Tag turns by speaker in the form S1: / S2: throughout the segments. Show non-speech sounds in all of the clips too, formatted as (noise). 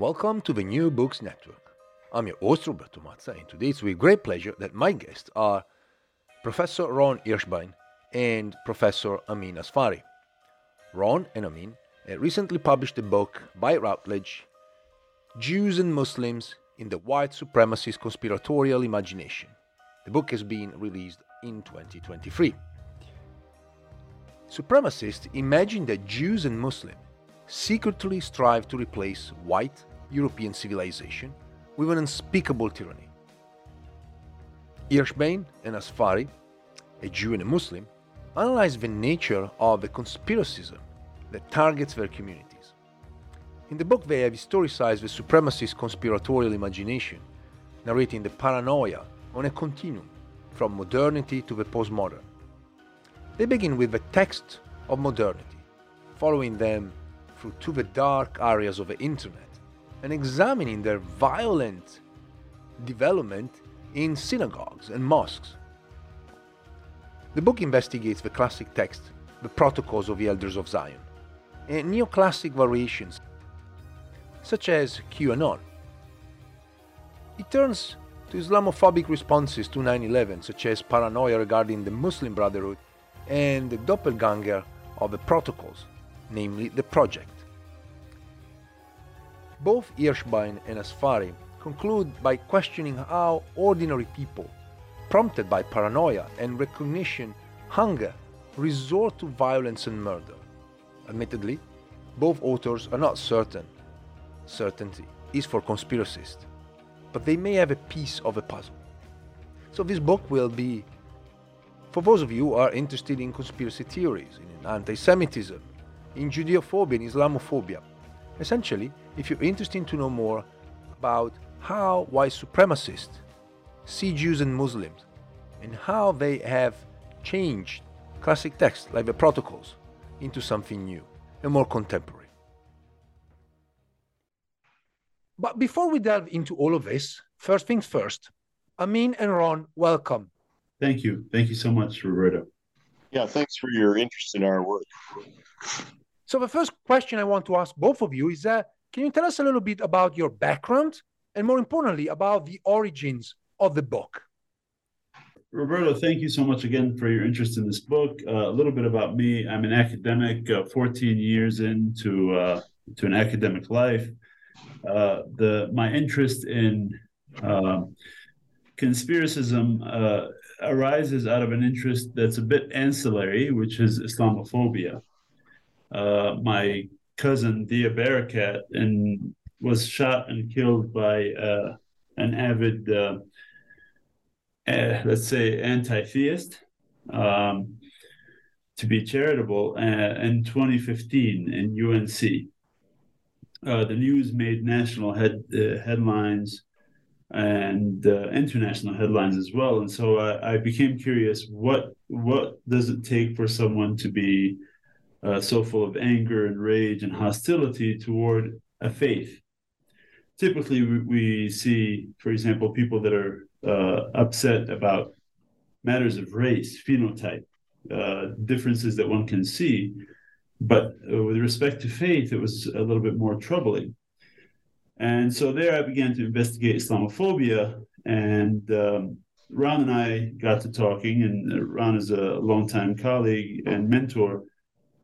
S1: Welcome to the New Books Network. I'm your host, Roberto Mazza, and today it's with great pleasure that my guests are Professor Ron Hirschbein and Professor Amin Asfari. Ron and Amin uh, recently published a book by Routledge, Jews and Muslims in the White Supremacist Conspiratorial Imagination. The book has been released in 2023. Supremacists imagine that Jews and Muslims secretly strive to replace white European civilization with an unspeakable tyranny. Hirschbein and Asfari, a Jew and a Muslim, analyze the nature of the conspiracism that targets their communities. In the book, they have historicized the supremacist conspiratorial imagination, narrating the paranoia on a continuum from modernity to the postmodern. They begin with the text of modernity, following them through to the dark areas of the internet and examining their violent development in synagogues and mosques. The book investigates the classic text, the protocols of the Elders of Zion, and neoclassic variations, such as QAnon. It turns to Islamophobic responses to 9 11, such as paranoia regarding the Muslim Brotherhood and the doppelganger of the protocols, namely the Project. Both Hirschbein and Asfari conclude by questioning how ordinary people, prompted by paranoia and recognition hunger, resort to violence and murder. Admittedly, both authors are not certain. Certainty is for conspiracists, but they may have a piece of a puzzle. So, this book will be for those of you who are interested in conspiracy theories, in anti Semitism, in Judeophobia and Islamophobia. Essentially, if you're interested to know more about how white supremacists see Jews and Muslims and how they have changed classic texts like the protocols into something new and more contemporary. But before we delve into all of this, first things first, Amin and Ron, welcome.
S2: Thank you. Thank you so much, Roberto.
S3: Yeah, thanks for your interest in our work.
S1: So the first question I want to ask both of you is that uh, can you tell us a little bit about your background and more importantly about the origins of the book?
S2: Roberto, thank you so much again for your interest in this book. Uh, a little bit about me: I'm an academic, uh, 14 years into uh, to an academic life. Uh, the my interest in um, conspiracism uh, arises out of an interest that's a bit ancillary, which is Islamophobia uh, my cousin Deah Barakat and was shot and killed by uh, an avid, uh, uh, let's say, anti-theist um, to be charitable uh, in 2015 in UNC. Uh, the news made national head uh, headlines and international headlines as well, and so I, I became curious: what what does it take for someone to be uh, so full of anger and rage and hostility toward a faith. typically we see, for example, people that are uh, upset about matters of race, phenotype, uh, differences that one can see. But uh, with respect to faith, it was a little bit more troubling. And so there I began to investigate Islamophobia. And um, Ron and I got to talking, and Ron is a longtime colleague and mentor.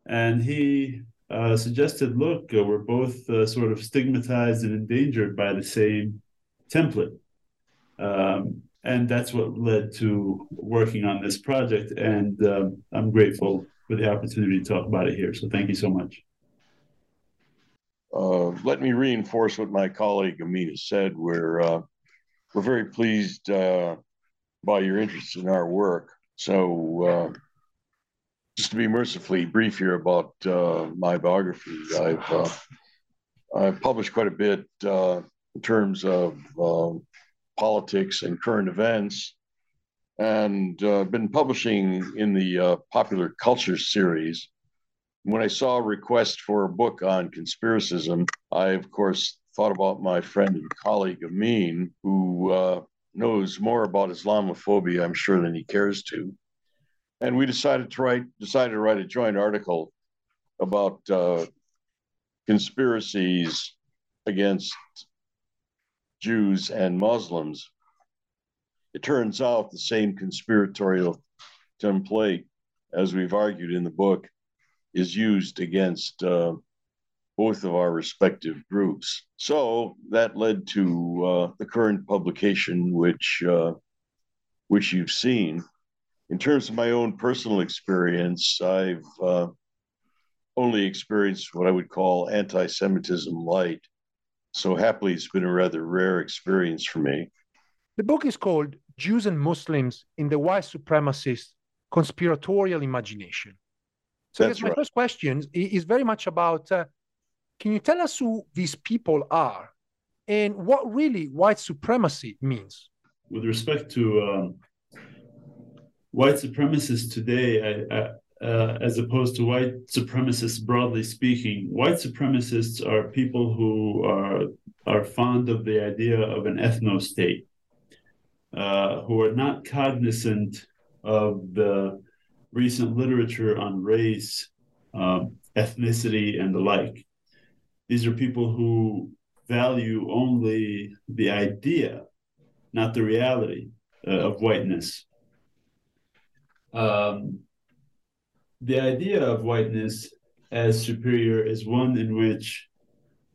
S2: And he uh, suggested, look, uh, we're both uh, sort of stigmatized and endangered by the same template. Um, and that's what led to working on this project. And um, I'm grateful for the opportunity to talk about it here. So thank you so much.
S3: Uh, let me reinforce what my colleague Amina said. We're uh, we're very pleased uh, by your interest in our work. So just to be mercifully brief here about uh, my biography, I've uh, I've published quite a bit uh, in terms of um, politics and current events, and uh, been publishing in the uh, popular culture series. When I saw a request for a book on conspiracism, I of course thought about my friend and colleague Amin, who uh, knows more about Islamophobia, I'm sure, than he cares to and we decided to write decided to write a joint article about uh, conspiracies against Jews and Muslims. It turns out the same conspiratorial template, as we've argued in the book, is used against uh, both of our respective groups. So that led to uh, the current publication, which uh, which you've seen in terms of my own personal experience, I've uh, only experienced what I would call anti Semitism light. So happily, it's been a rather rare experience for me.
S4: The book is called Jews and Muslims in the White Supremacist Conspiratorial Imagination. So, That's my right. first question is very much about uh, can you tell us who these people are and what really white supremacy means?
S2: With respect to um, white supremacists today, uh, as opposed to white supremacists broadly speaking, white supremacists are people who are are fond of the idea of an ethno state, uh, who are not cognizant of the recent literature on race, um, ethnicity, and the like. These are people who value only the idea, not the reality uh, of whiteness um, the idea of whiteness as superior is one in which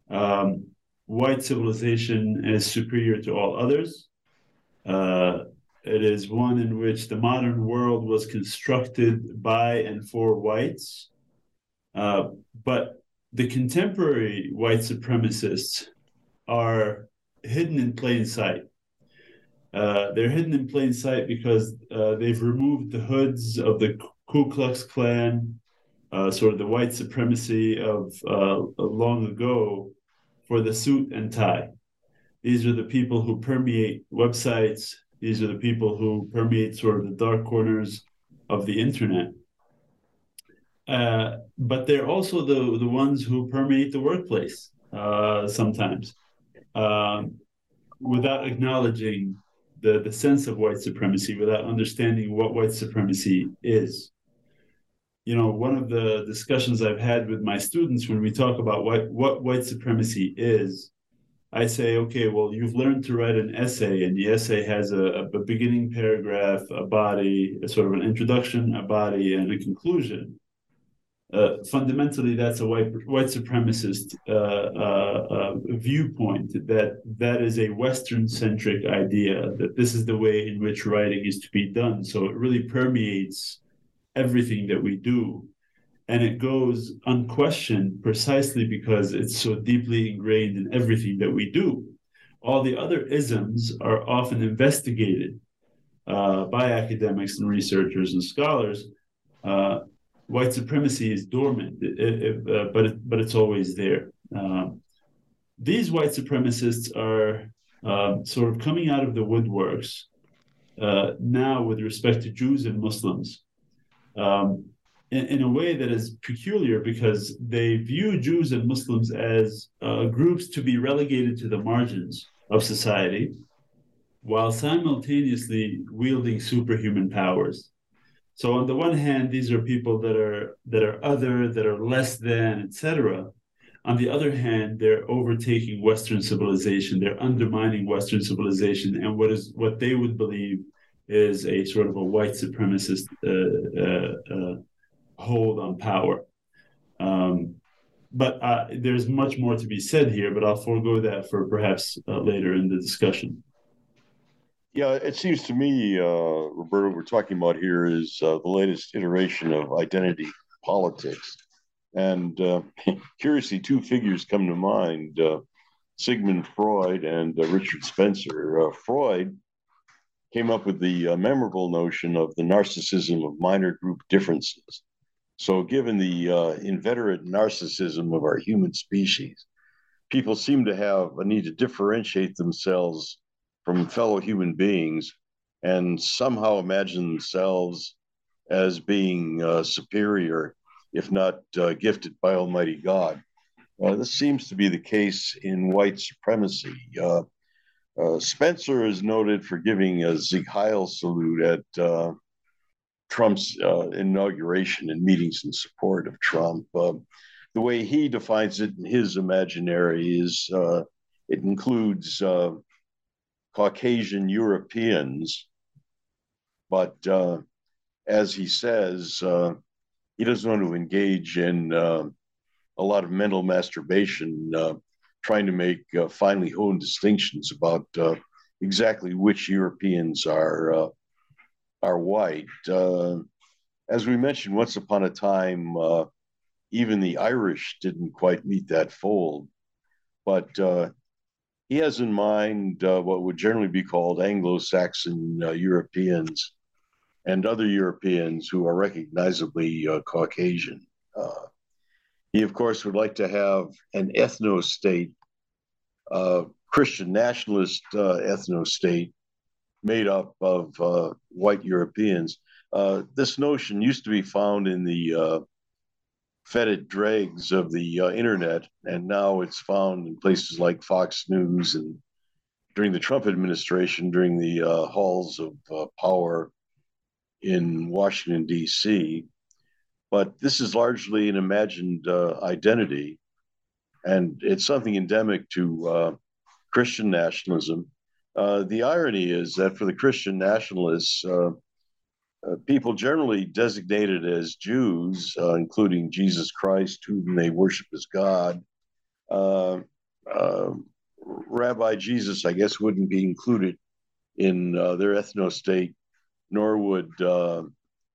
S2: um, white civilization is superior to all others. Uh, it is one in which the modern world was constructed by and for whites. Uh, but the contemporary white supremacists are hidden in plain sight. Uh, they're hidden in plain sight because uh, they've removed the hoods of the Ku Klux Klan, uh, sort of the white supremacy of uh, long ago, for the suit and tie. These are the people who permeate websites. These are the people who permeate sort of the dark corners of the internet. Uh, but they're also the, the ones who permeate the workplace sometimes um, without acknowledging the, the sense of white supremacy without understanding what white supremacy is. You know, one of the discussions I've had with my students when we talk about what, what white supremacy is, I say, okay, well, you've learned to write an essay, and the essay has a, a beginning paragraph, a body, a sort of an introduction, a body, and a conclusion. Uh, fundamentally, that's a white white supremacist uh, uh, uh, viewpoint. That that is a Western centric idea. That this is the way in which writing is to be done. So it really permeates everything that we do, and it goes unquestioned precisely because it's so deeply ingrained in everything that we do. All the other isms are often investigated uh, by academics and researchers and scholars. Uh, white supremacy is dormant, it, it, uh, but it, but it's always there. Um, these white supremacists are uh, sort of coming out of the woodworks uh, now with respect to Jews and Muslims. Um, in, in, a way that is peculiar because they view Jews and Muslims as uh, groups to be relegated to the margins of society while simultaneously wielding superhuman powers. So on the one hand, these are people that are that are other, that are less than, etc. On the other hand, they're overtaking Western civilization. They're undermining Western civilization and what is what they would believe is a sort of a white supremacist uh, uh, uh, hold on power. Um, but uh, there's much more to be said here, but I'll forego that for perhaps uh, later in the discussion.
S3: Yeah, it seems to me, uh, Roberto, we're talking about here is the latest iteration of identity politics. And uh, (laughs) curiously, two figures come to mind uh, Sigmund Freud and uh, Richard Spencer. Uh, Freud came up with the uh, memorable notion of the narcissism of minor group differences. So, given the uh, inveterate narcissism of our human species, people seem to have a need to differentiate themselves from fellow human beings and somehow imagine themselves as being superior if not uh, gifted by Almighty God. Uh, this seems to be the case in white supremacy. Uh, uh Spencer is noted for giving a Sieg Heil salute at uh, Trump's uh, inauguration and meetings in support of Trump. the way he defines it in his imaginary is it includes Caucasian Europeans, but as he says, he doesn't want to engage in uh, a lot of mental masturbation, uh, trying to make uh, finely honed distinctions about uh, exactly which Europeans are uh, are white. Uh, as we mentioned, once upon a time, even the Irish didn't quite meet that fold, but he has in mind what would generally be called Anglo-Saxon Europeans and other Europeans who are recognizably uh, Caucasian. Uh, he, of course, would like to have an ethno state, uh, Christian nationalist uh, ethno state, made up of uh, white Europeans. Uh, this notion used to be found in the fetid dregs of the internet, and now it's found in places like Fox News and during the Trump administration, during the halls of power in Washington, D.C. But this is largely an imagined uh, identity, and it's something endemic to uh, Christian nationalism. Uh, the irony is that for the Christian nationalists, uh, uh, people generally designated as Jews, uh, including Jesus Christ, whom they worship as God, Rabbi Jesus, I guess, wouldn't be included in their ethno state nor would uh,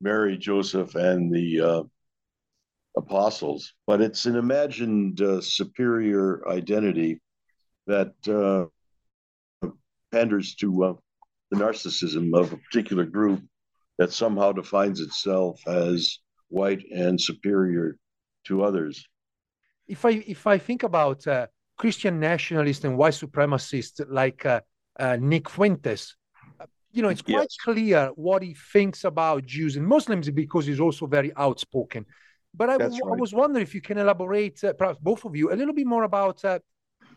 S3: Mary, Joseph, and the uh, apostles. But it's an imagined uh, superior identity that uh, panders to uh, the narcissism of a particular group that somehow defines itself as white and superior to others.
S4: If I if I think about uh, Christian nationalists and white supremacists like Nick Fuentes, you know, it's quite yes. clear what he thinks about Jews and Muslims because he's also very outspoken. But I, right. I was wondering if you can elaborate, uh, perhaps both of you, a little bit more about uh,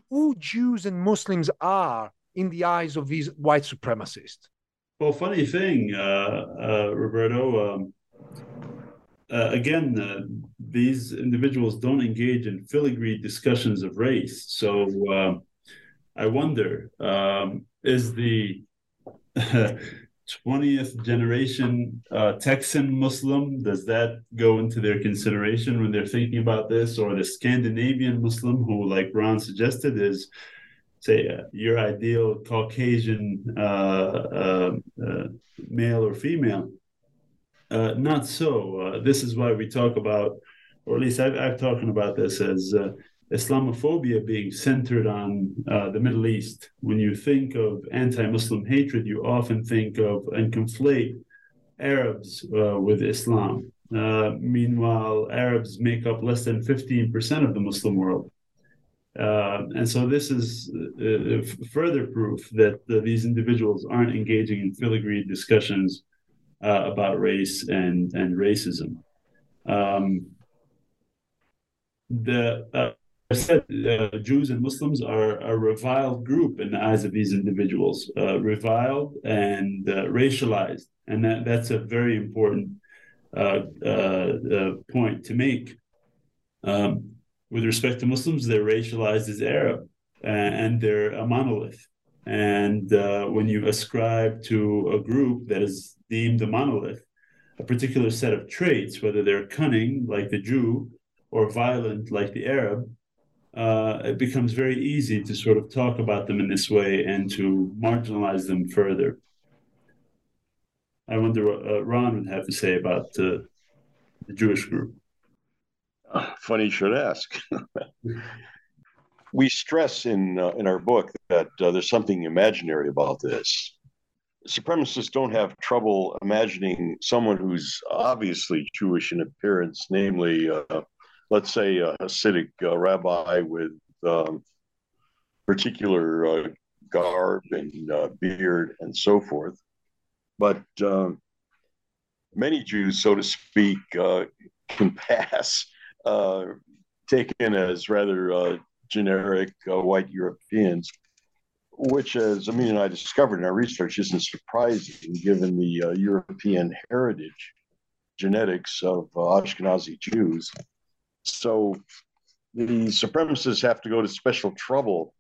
S4: who Jews and Muslims are in the eyes of these white supremacists.
S2: Well, funny thing, uh, uh Roberto. Um, uh, again, uh, these individuals don't engage in filigree discussions of race. So um, I wonder: um, is the (laughs) 20th generation uh, Texan Muslim, does that go into their consideration when they're thinking about this? Or the Scandinavian Muslim, who, like Ron suggested, is, say, uh, your ideal Caucasian uh, uh, uh male or female? Uh, not so. this is why we talk about, or at least I've, I've talking about this as Islamophobia being centered on the Middle East. When you think of anti Muslim hatred, you often think of and conflate Arabs with Islam. Meanwhile, Arabs make up less than 15% of the Muslim world. Uh, and so, this is uh, further proof that these individuals aren't engaging in filigree discussions uh, about race and, and racism. Um, the uh, said uh, Jews and Muslims are a reviled group in the eyes of these individuals, uh, reviled and uh, racialized, and that, that's a very important uh, uh, uh, point to make. Um, with respect to Muslims, they're racialized as Arab, and they're a monolith. And when you ascribe to a group that is deemed a monolith, a particular set of traits, whether they're cunning like the Jew or violent like the Arab, uh, it becomes very easy to sort of talk about them in this way and to marginalize them further. I wonder what uh, Ron would have to say about uh, the Jewish group.
S3: Uh, (sighs) funny you should ask. (laughs) we stress in uh, in our book that uh, there's something imaginary about this. Supremacists don't have trouble imagining someone who's obviously Jewish in appearance, namely let's say a Hasidic uh, rabbi with um, particular uh, garb and uh, beard and so forth. But um, many Jews, so to speak, uh, can (laughs) pass, uh, taken as rather uh, generic white Europeans, which, as Amin and I discovered in our research, isn't surprising given the European heritage genetics of Ashkenazi Jews. So the supremacists have to go to special trouble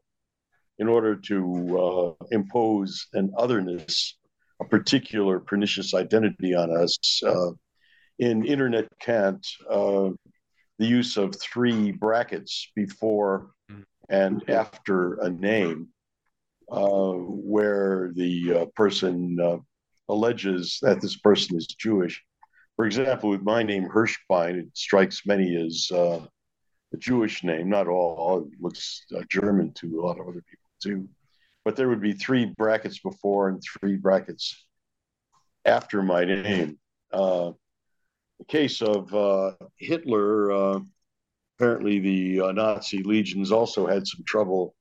S3: in order to uh, impose an otherness, a particular pernicious identity on us. Uh, in internet cant, uh, the use of three brackets before and after a name, uh, where the uh, person uh, alleges that this person is Jewish for example, with my name Hirschbein, it strikes many as uh, a Jewish name. Not all; it looks uh, German to a lot of other people too. But there would be three brackets before and three brackets after my name. Uh, the case of uh, Hitler, uh, apparently the uh, Nazi legions also had some trouble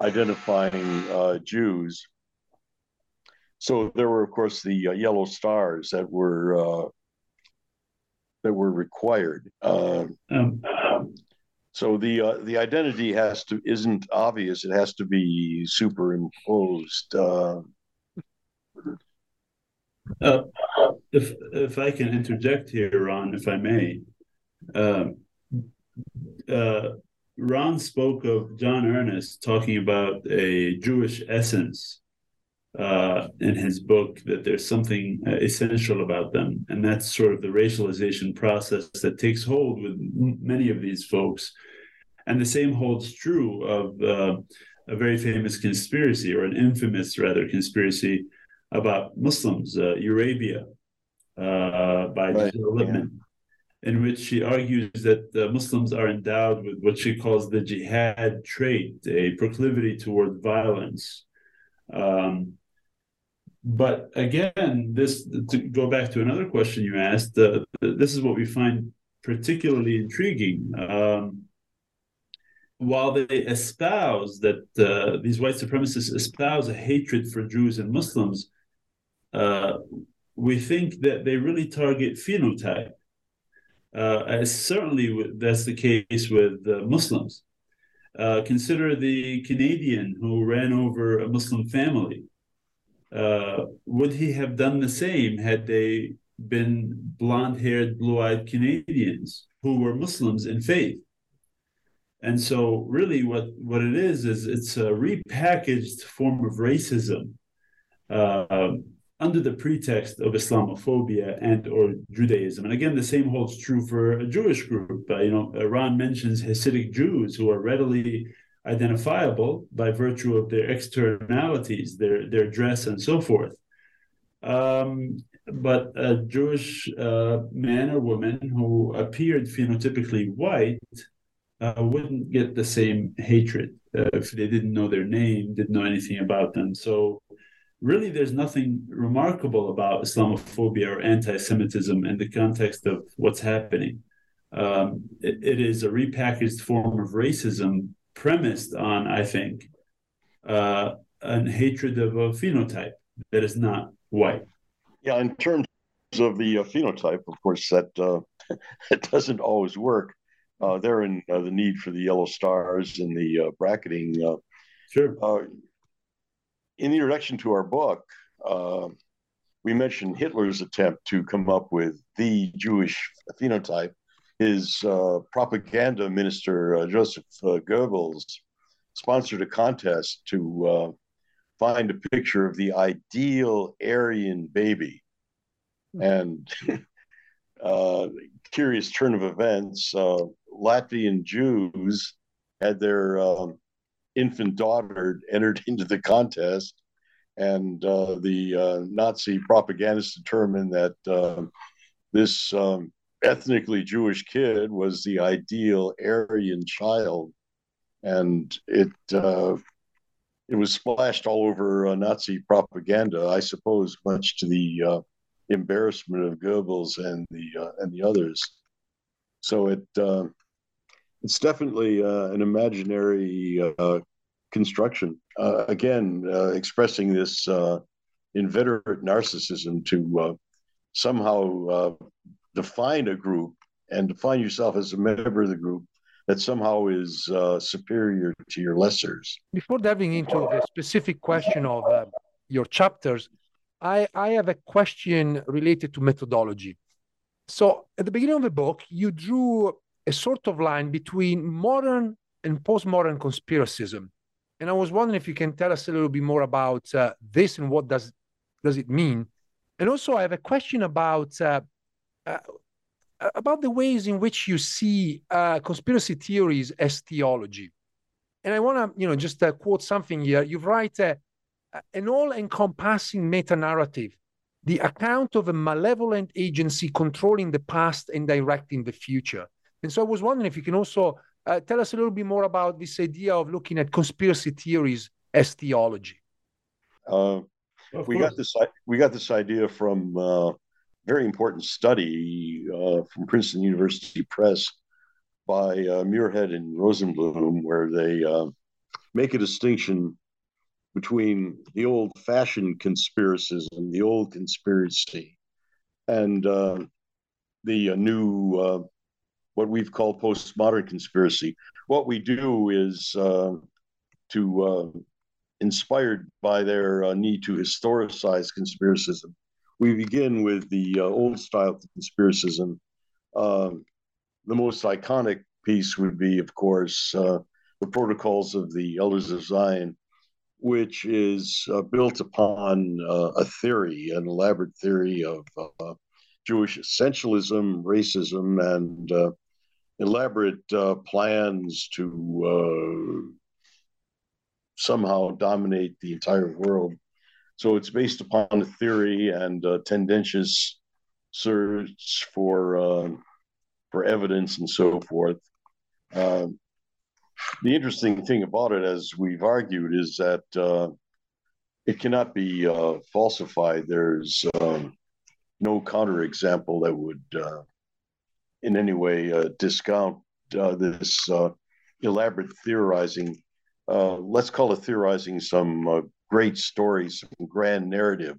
S3: identifying Jews. So there were, of course, the yellow stars that were that were required. Uh, um, so the uh, the identity has to isn't obvious. It has to be superimposed. Uh,
S2: uh if if I can interject here, Ron, if I may, um, uh, Ron spoke of John Earnest talking about a Jewish essence uh, in his book that there's something uh, essential about them, and that's sort of the racialization process that takes hold with m- many of these folks. And the same holds true of uh, a very famous conspiracy, or an infamous rather conspiracy about Muslims, uh, Eurabia, uh, by right. Jill Littman. Yeah. In which she argues that Muslims are endowed with what she calls the jihad trait, a proclivity toward violence, um, but again, this to go back to another question you asked, uh, this is what we find particularly intriguing. Um, while they espouse that uh, these white supremacists espouse a hatred for Jews and Muslims, uh, we think that they really target phenotype. Uh, certainly that's the case with Muslims. Uh, consider the Canadian who ran over a Muslim family uh, would he have done the same had they been blonde haired, blue eyed Canadians who were Muslims in faith? And so, really, what, what it is, is it's a repackaged form of racism uh, under the pretext of Islamophobia and or Judaism. And again, the same holds true for a Jewish group. Uh, you know, Iran mentions Hasidic Jews who are readily identifiable by virtue of their externalities, their their dress and so forth. Um, but a Jewish uh, man or woman who appeared phenotypically white uh, wouldn't get the same hatred uh, if they didn't know their name, didn't know anything about them. So, really, there's nothing remarkable about Islamophobia or anti Semitism in the context of what's happening. Um, it, it is a repackaged form of racism premised on, I think, uh, an hatred of a phenotype that is not white.
S3: Yeah, in terms of the uh, phenotype, of course, that uh, (laughs) it doesn't always work. Uh, therein, uh, the need for the yellow stars and the uh, bracketing. Uh,
S2: sure.
S3: Uh, in the introduction to our book, uh, we mentioned Hitler's attempt to come up with the Jewish phenotype. His propaganda minister, Joseph Goebbels, sponsored a contest to find a picture of the ideal Aryan baby. Hmm. And (laughs) uh, curious turn of events, uh, Latvian Jews had their um, infant daughter entered (laughs) into the contest, and uh, the uh, Nazi propagandists determined that um, this um, ethnically Jewish kid was the ideal Aryan child, and it uh, it was splashed all over uh, Nazi propaganda, I suppose, much to the uh, embarrassment of Goebbels and the uh, and the others. So it uh, it's definitely uh, an imaginary uh, construction. again, expressing this inveterate narcissism to somehow define a group and define yourself as a member of the group that somehow is uh, superior to your lessers.
S4: Before diving into the specific question of uh, your chapters, I, I have a question related to methodology. So, at the beginning of the book, you drew a sort of line between modern and postmodern conspiracism. And I was wondering if you can tell us a little bit more about uh, this and what does, does it mean? And also, I have a question about uh, uh, about the ways in which you see uh, conspiracy theories as theology. And I want to, you know, just uh, quote something here. You write uh, an all-encompassing meta-narrative, the account of a malevolent agency controlling the past and directing the future. And so I was wondering if you can also uh, tell us a little bit more about this idea of looking at conspiracy theories as theology.
S3: Uh, we got this. We got this idea from uh, very important study uh, from Princeton University Press by uh, Muirhead and Rosenblum, where they uh, make a distinction between the old fashioned conspiracism, the old conspiracy, and uh, the uh, new, uh, what we've called postmodern conspiracy. What we do is to, inspired by their need to historicize conspiracism, we begin with the uh, old style of conspiracism. Um, the most iconic piece would be, of course, uh, the Protocols of the Elders of Zion, which is uh, built upon uh, a theory, an elaborate theory of uh, Jewish essentialism, racism, and uh, elaborate plans to somehow dominate the entire world so it's based upon a theory and a tendentious search for uh, for evidence and so forth. Uh, the interesting thing about it, as we've argued, is that uh, it cannot be uh, falsified. There's um, no counterexample that would, uh, in any way, uh, discount this elaborate theorizing. let's call it theorizing some great stories, some grand narrative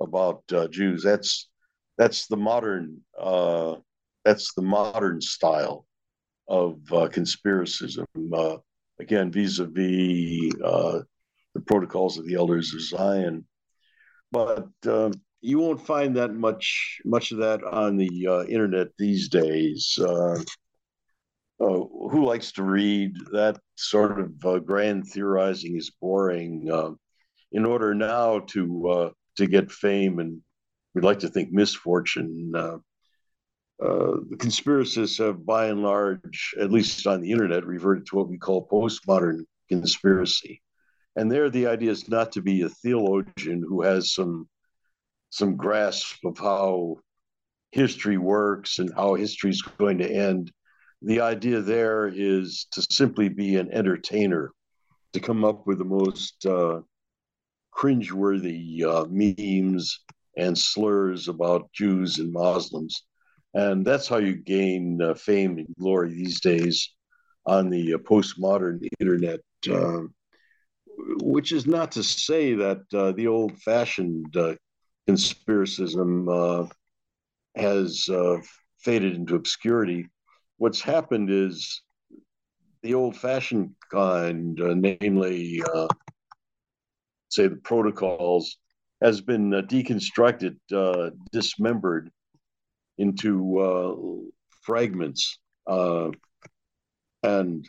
S3: about uh, Jews. That's that's the modern uh, that's the modern style of uh, conspiracism. Uh, again, vis-a-vis uh, the protocols of the elders of Zion, but um, you won't find that much much of that on the uh, internet these days. who likes to read that sort of grand theorizing is boring in order now to uh, to get fame and we'd like to think misfortune. Uh, uh, the conspiracists have, by and large, at least on the internet, reverted to what we call postmodern conspiracy. And there, the idea is not to be a theologian who has some some grasp of how history works and how history is going to end. The idea there is to simply be an entertainer, to come up with the most uh, cringeworthy uh, memes and slurs about Jews and Muslims. And that's how you gain uh, fame and glory these days on the uh, postmodern internet. Uh, which is not to say that uh, the old fashioned uh, conspiracism has faded into obscurity. What's happened is the old-fashioned kind, uh, namely, uh, say the protocols, has been uh, deconstructed, uh, dismembered into uh, fragments, uh, and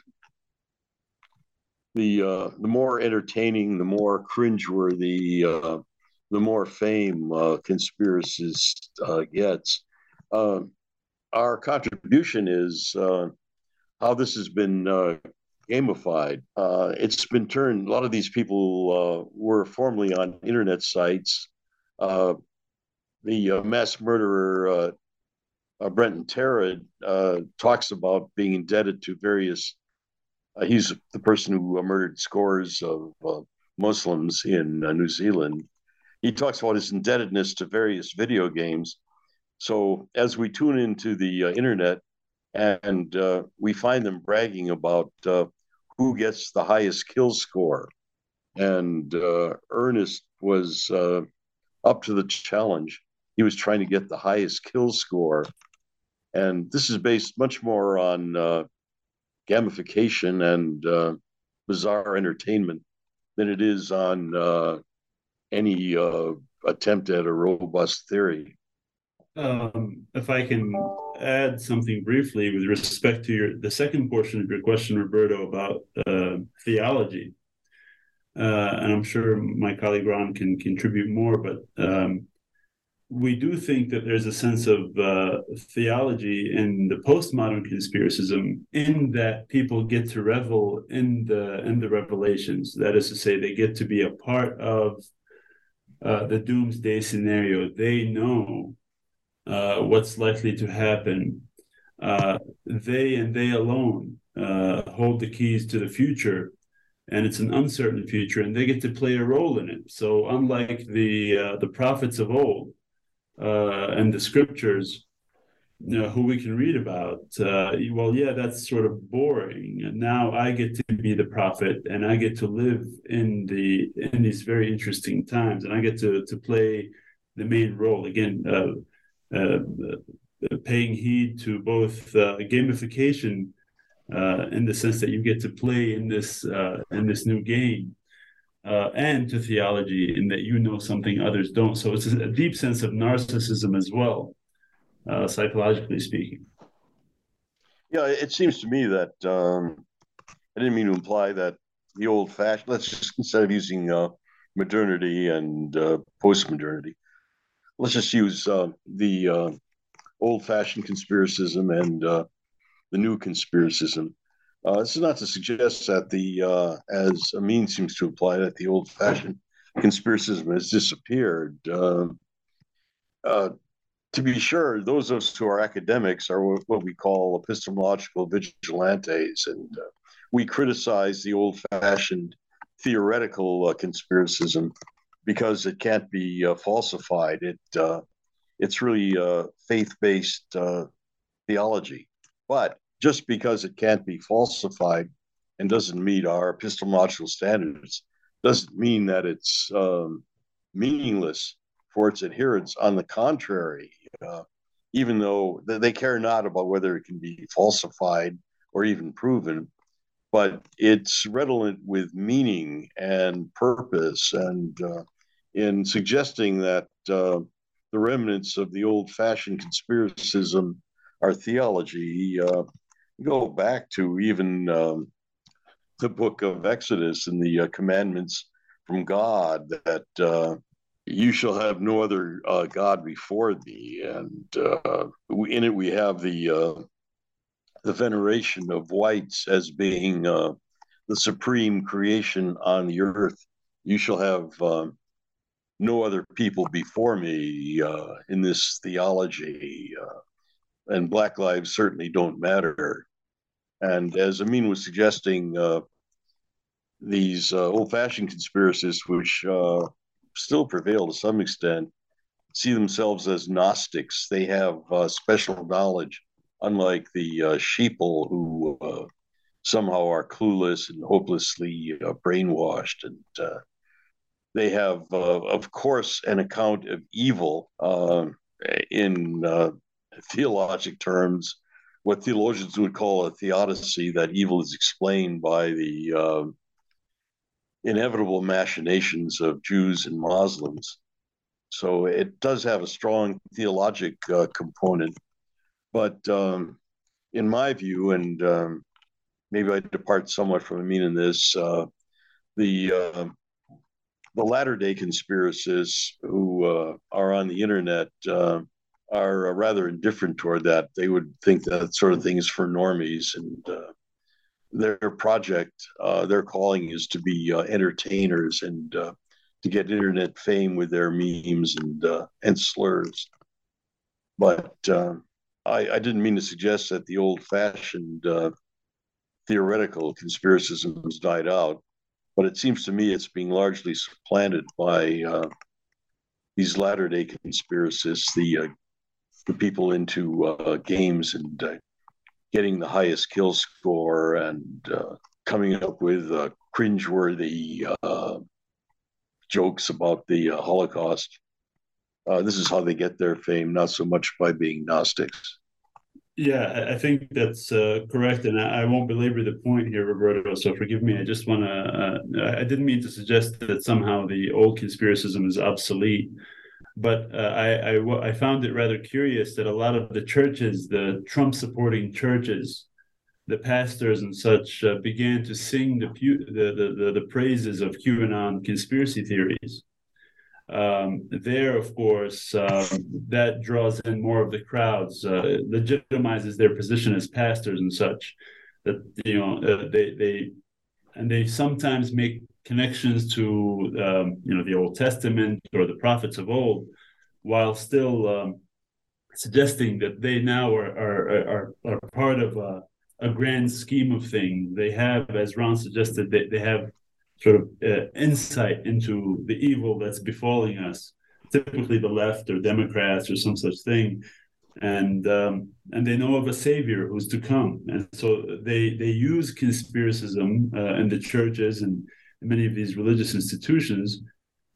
S3: the the more entertaining, the more cringeworthy, the more fame conspiracist gets. our contribution is how this has been uh, gamified. Uh, it's been turned. A lot of these people uh, were formerly on internet sites. Uh, the uh, mass murderer uh, Brenton Tarrant talks about being indebted to various. he's the person who murdered scores of Muslims in New Zealand. He talks about his indebtedness to various video games. So as we tune into the internet, and uh, we find them bragging about uh, who gets the highest kill score. And uh, Earnest was uh, up to the challenge. He was trying to get the highest kill score. And this is based much more on uh, gamification and uh, bizarre entertainment than it is on any attempt at a robust theory.
S2: Um, if I can add something briefly with respect to your the second portion of your question, Roberto, about uh, theology, uh, and I'm sure my colleague Ron can contribute more, but um, we do think that there's a sense of uh, theology in the postmodern conspiracism, in that people get to revel in the in the revelations. That is to say, they get to be a part of uh, the doomsday scenario. They know uh, what's likely to happen. Uh, they and they alone uh, hold the keys to the future, and it's an uncertain future, and they get to play a role in it. So, unlike the uh, the prophets of old uh, and the scriptures, you know, who we can read about, well, yeah, that's sort of boring. And now I get to be the prophet, and I get to live in the in these very interesting times, and I get to to play the main role again uh, uh, paying heed to both uh, gamification in the sense that you get to play in this in this new game. Uh, and to theology in that you know something others don't. So it's a deep sense of narcissism as well, uh, psychologically speaking.
S3: Yeah, it seems to me that um, I didn't mean to imply that the old fashioned, let's just instead of using uh, modernity and post modernity, let's just use uh, the uh, old-fashioned conspiracism and uh, the new conspiracism. Uh, this is not to suggest that the, uh, as Amin seems to imply, that the old-fashioned conspiracism has disappeared. Uh, to be sure, those of us who are academics are what we call epistemological vigilantes, and we criticize the old-fashioned theoretical conspiracism because it can't be uh, falsified. It uh, it's really uh, faith-based uh, theology, but just because it can't be falsified and doesn't meet our epistemological standards doesn't mean that it's um, meaningless for its adherents. On the contrary, uh, even though they care not about whether it can be falsified or even proven, but it's redolent with meaning and purpose and uh, in suggesting that uh, the remnants of the old fashioned conspiracism are theology. Uh, go back to even um, the book of Exodus and the uh, commandments from God that uh, you shall have no other uh, God before thee. And uh, in it, we have the the veneration of whites as being the supreme creation on the earth. You shall have um, no other people before me uh, in this theology, uh, and Black lives certainly don't matter. And as Amin was suggesting, uh, these uh, old fashioned conspiracists, which uh, still prevail to some extent, see themselves as Gnostics. They have uh, special knowledge, unlike the sheeple who somehow are clueless and hopelessly brainwashed and they have, uh, of course, an account of evil uh, in uh, theologic terms, what theologians would call a theodicy, that evil is explained by the uh, inevitable machinations of Jews and Muslims. So it does have a strong theologic uh, component. But um, in my view, and um, maybe I depart somewhat from Amin in this, uh, the uh, the latter day conspiracists who uh, are on the internet uh, are rather indifferent toward that. They would think that sort of thing is for normies, and uh, their project, uh, their calling is to be uh, entertainers and uh, to get internet fame with their memes and and slurs. But I, I, didn't mean to suggest that the old-fashioned theoretical conspiracism has died out but it seems to me it's being largely supplanted by uh, these latter day conspiracists, the uh, the people into uh, games and uh, getting the highest kill score and uh, coming up with uh, cringeworthy jokes about the Holocaust. this is how they get their fame, not so much by being Gnostics.
S2: Yeah, I think that's uh, correct, and I, won't belabor the point here, Roberto. So forgive me. I just want to. Uh, I didn't mean to suggest that somehow the old conspiracism is obsolete, but uh, I, I, I found it rather curious that a lot of the churches, the Trump-supporting churches, the pastors and such, uh, began to sing the, the the the praises of QAnon conspiracy theories um, there, of course, um, that draws in more of the crowds, uh, legitimizes their position as pastors and such. That you know, uh, they they and they sometimes make connections to um, you know the Old Testament or the prophets of old, while still um, suggesting that they now are are are, are part of a, a grand scheme of things. They have, as Ron suggested, they, they have sort of uh, insight into the evil that's befalling us, typically the left or Democrats or some such thing, and um, and they know of a savior who's to come, and so they they use conspiracism uh, in the churches and many of these religious institutions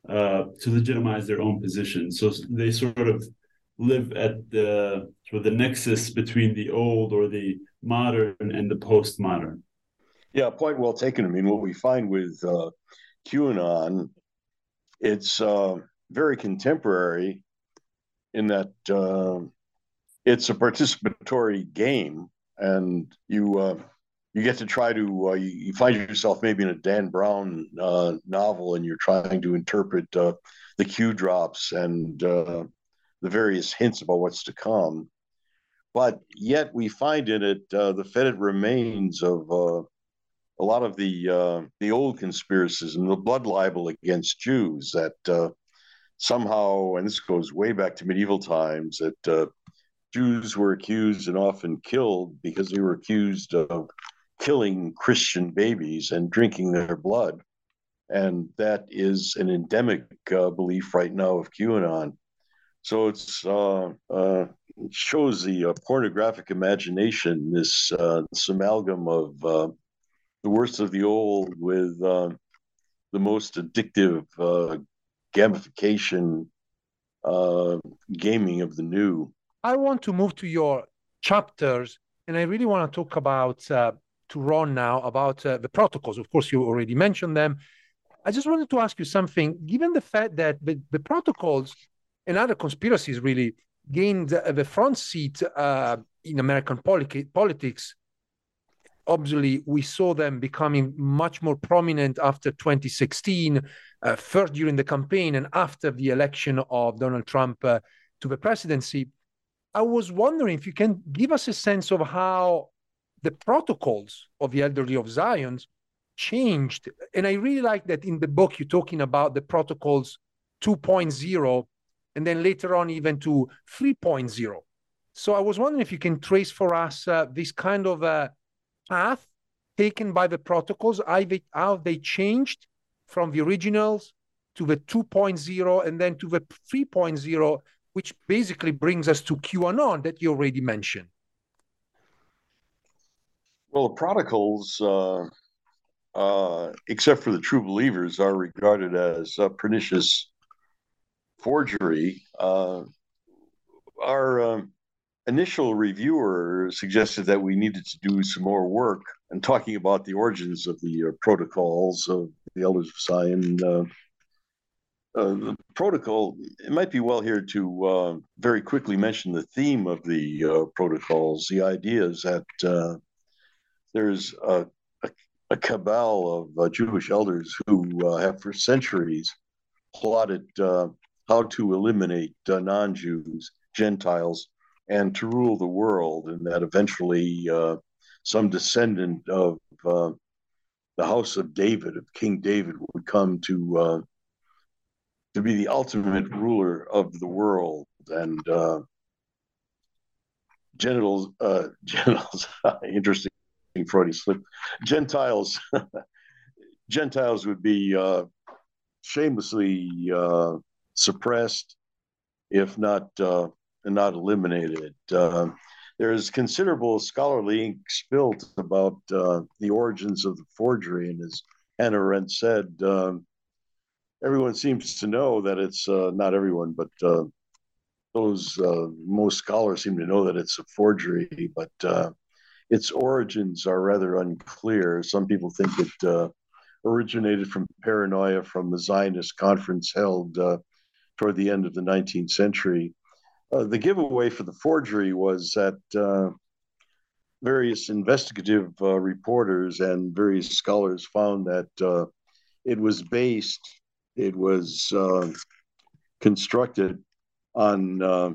S2: uh, to legitimize their own position. So they sort of live at the sort of the nexus between the old or the modern and the postmodern.
S3: Yeah, point well taken. I mean, what we find with uh, QAnon, it's uh, very contemporary in that uh, it's a participatory game, and you uh, you get to try to uh, you, you, find yourself maybe in a Dan Brown uh, novel, and you're trying to interpret the Q drops and the various hints about what's to come. But yet, we find in it the fetid remains of a lot of the uh, the old conspiracies and the blood libel against Jews that uh, somehow, and this goes way back to medieval times, that uh, Jews were accused and often killed because they were accused of killing Christian babies and drinking their blood, and that is an endemic uh, belief right now of QAnon. So it's uh, uh, it shows the pornographic imagination, this this amalgam of the worst of the old with uh, the most addictive uh, gamification uh, gaming of the new.
S4: I want to move to your chapters, and I really want to talk about uh, to Ron now about uh, the protocols. Of course, you already mentioned them. I just wanted to ask you something. Given the fact that the, the protocols and other conspiracies really gained the front seat uh, in American politics obviously we saw them becoming much more prominent after 2016 uh, first during the campaign and after the election of donald trump uh, to the presidency i was wondering if you can give us a sense of how the protocols of the elderly of zion changed and i really like that in the book you're talking about the protocols 2.0 and then later on even to 3.0 so i was wondering if you can trace for us uh, this kind of uh, path taken by the protocols, how they, how they changed from the originals to the 2.0 and then to the 3.0, which basically brings us to QAnon that you already mentioned.
S3: Well, the protocols, uh, uh, except for the true believers, are regarded as pernicious forgery. Uh, are um, initial reviewer suggested that we needed to do some more work and talking about the origins of the uh, protocols of the Elders of Zion. Uh, uh, the protocol, it might be well here to uh, very quickly mention the theme of the uh, protocols. The idea is that there's a, a, a, cabal of Jewish elders who have for centuries plotted how to eliminate non Jews, Gentiles, and to rule the world, and that eventually uh, some descendant of uh, the house of David, of King David, would come to uh, to be the ultimate ruler of the world, and uh, genitals, uh, (laughs) genitals, interesting Freudian slip, Gentiles, (laughs) Gentiles would be uh, shamelessly suppressed, if not and not eliminated. Uh, there's considerable scholarly ink spilt about uh, the origins of the forgery, and as Hannah Arendt said, um, everyone seems to know that it's uh, not everyone, but uh, those uh, most scholars seem to know that it's a forgery, but uh, its origins are rather unclear. Some people think it originated from paranoia from the Zionist conference held toward the end of the 19th century uh, the giveaway for the forgery was that uh, various investigative uh, reporters and various scholars found that uh, it was based, it was uh, constructed on uh,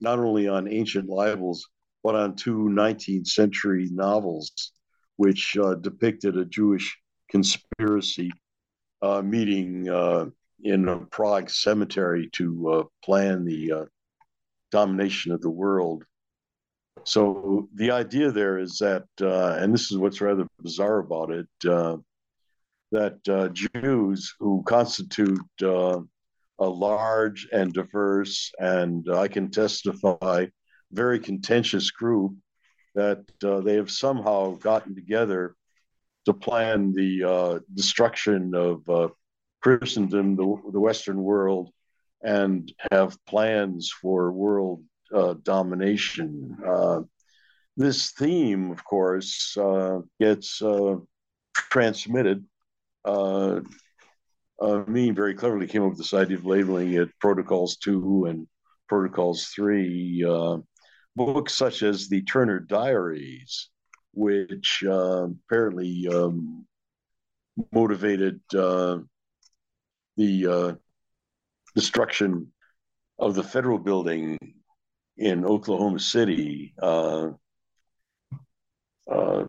S3: not only on ancient libels, but on two 19th century novels, which depicted a Jewish conspiracy meeting in a Prague cemetery to plan the domination of the world. So the idea there is that, uh, and this is what's rather bizarre about it, uh, that uh, Jews who constitute uh, a large and diverse, and I can testify, very contentious group, that uh, they have somehow gotten together to plan the uh, destruction of Christendom, the, the Western world, and have plans for world uh, domination. Uh, this theme, of course, uh, gets uh, transmitted. Uh, uh, me very cleverly came up with this idea of labeling it Protocols 2 and Protocols 3. Books such as the Turner Diaries, which apparently um, motivated the destruction of the federal building in Oklahoma City. Uh, uh,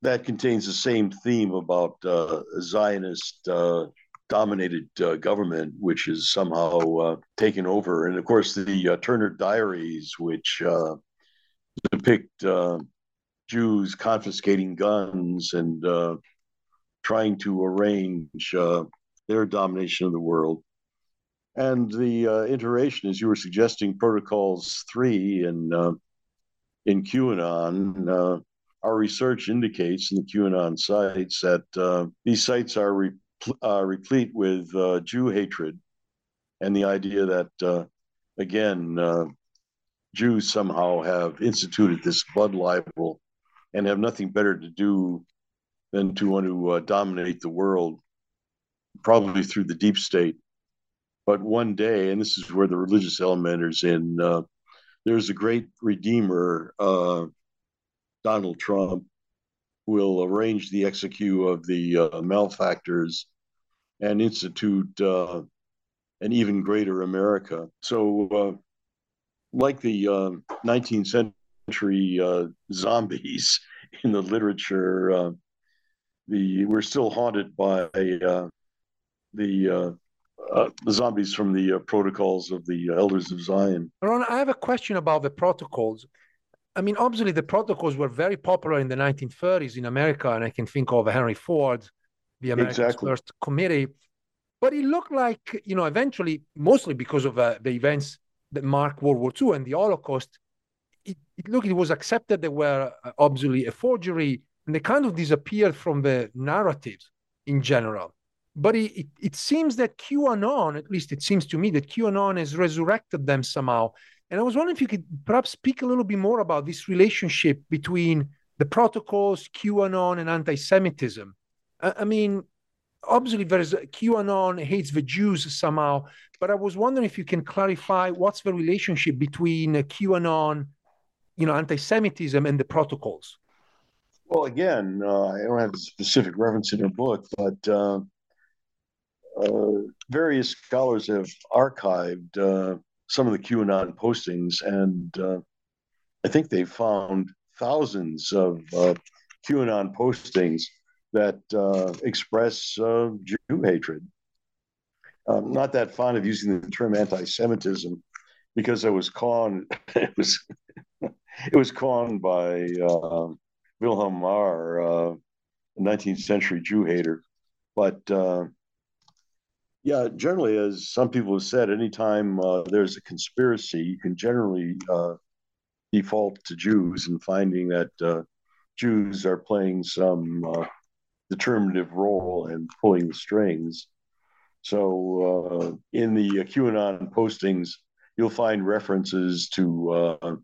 S3: that contains the same theme about uh, Zionist uh, dominated uh, government, which is somehow uh, taken over. And of course, the Turner Diaries, which depict Jews confiscating guns and trying to arrange their domination of the world. And the uh, iteration, as you were suggesting, protocols three in uh, in QAnon, uh, our research indicates in the QAnon sites that uh, these sites are re- uh, replete with uh, Jew hatred, and the idea that again Jews somehow have instituted this blood libel and have nothing better to do than to want to dominate the world, probably through the deep state. But one day, and this is where the religious element is in, uh, there's a great redeemer, uh, Donald Trump, will arrange the execute of the uh, malefactors and institute uh, an even greater America. So, uh, like the 19th uh, century zombies (laughs) in the literature, the we're still haunted by the uh, the zombies from the uh, protocols of the uh, elders of Zion.
S4: Ron, I have a question about the protocols. I mean, obviously, the protocols were very popular in the 1930s in America, and I can think of Henry Ford, the America's exactly. first committee. But it looked like, you know, eventually, mostly because of uh, the events that marked World War II and the Holocaust, it, it looked it was accepted they were uh, obviously a forgery, and they kind of disappeared from the narratives in general. But it, it, it, seems that QAnon, at least it seems to me, that QAnon has resurrected them somehow. And I was wondering if you could perhaps speak a little bit more about this relationship between the protocols, QAnon, and anti Semitism. I mean, obviously, there's QAnon hates the Jews somehow, but I was wondering if you can clarify what's the relationship between QAnon, you know, anti Semitism, and the protocols.
S3: Well, again, uh, I don't have a specific reference in your book, but uh, uh, various scholars have archived uh, some of the QAnon postings, and uh, I think they found thousands of uh, QAnon postings that uh, express uh, Jew hatred. I'm not that fond of using the term anti-Semitism because it was coined. (laughs) It was it was coined by uh, Wilhelm Marr, a 19th century Jew hater, but yeah, generally, as some people have said, anytime uh, there's a conspiracy, you can generally uh, default to Jews and finding that uh, Jews are playing some uh, determinative role and pulling the strings. So, uh, in the QAnon postings, you'll find references to uh,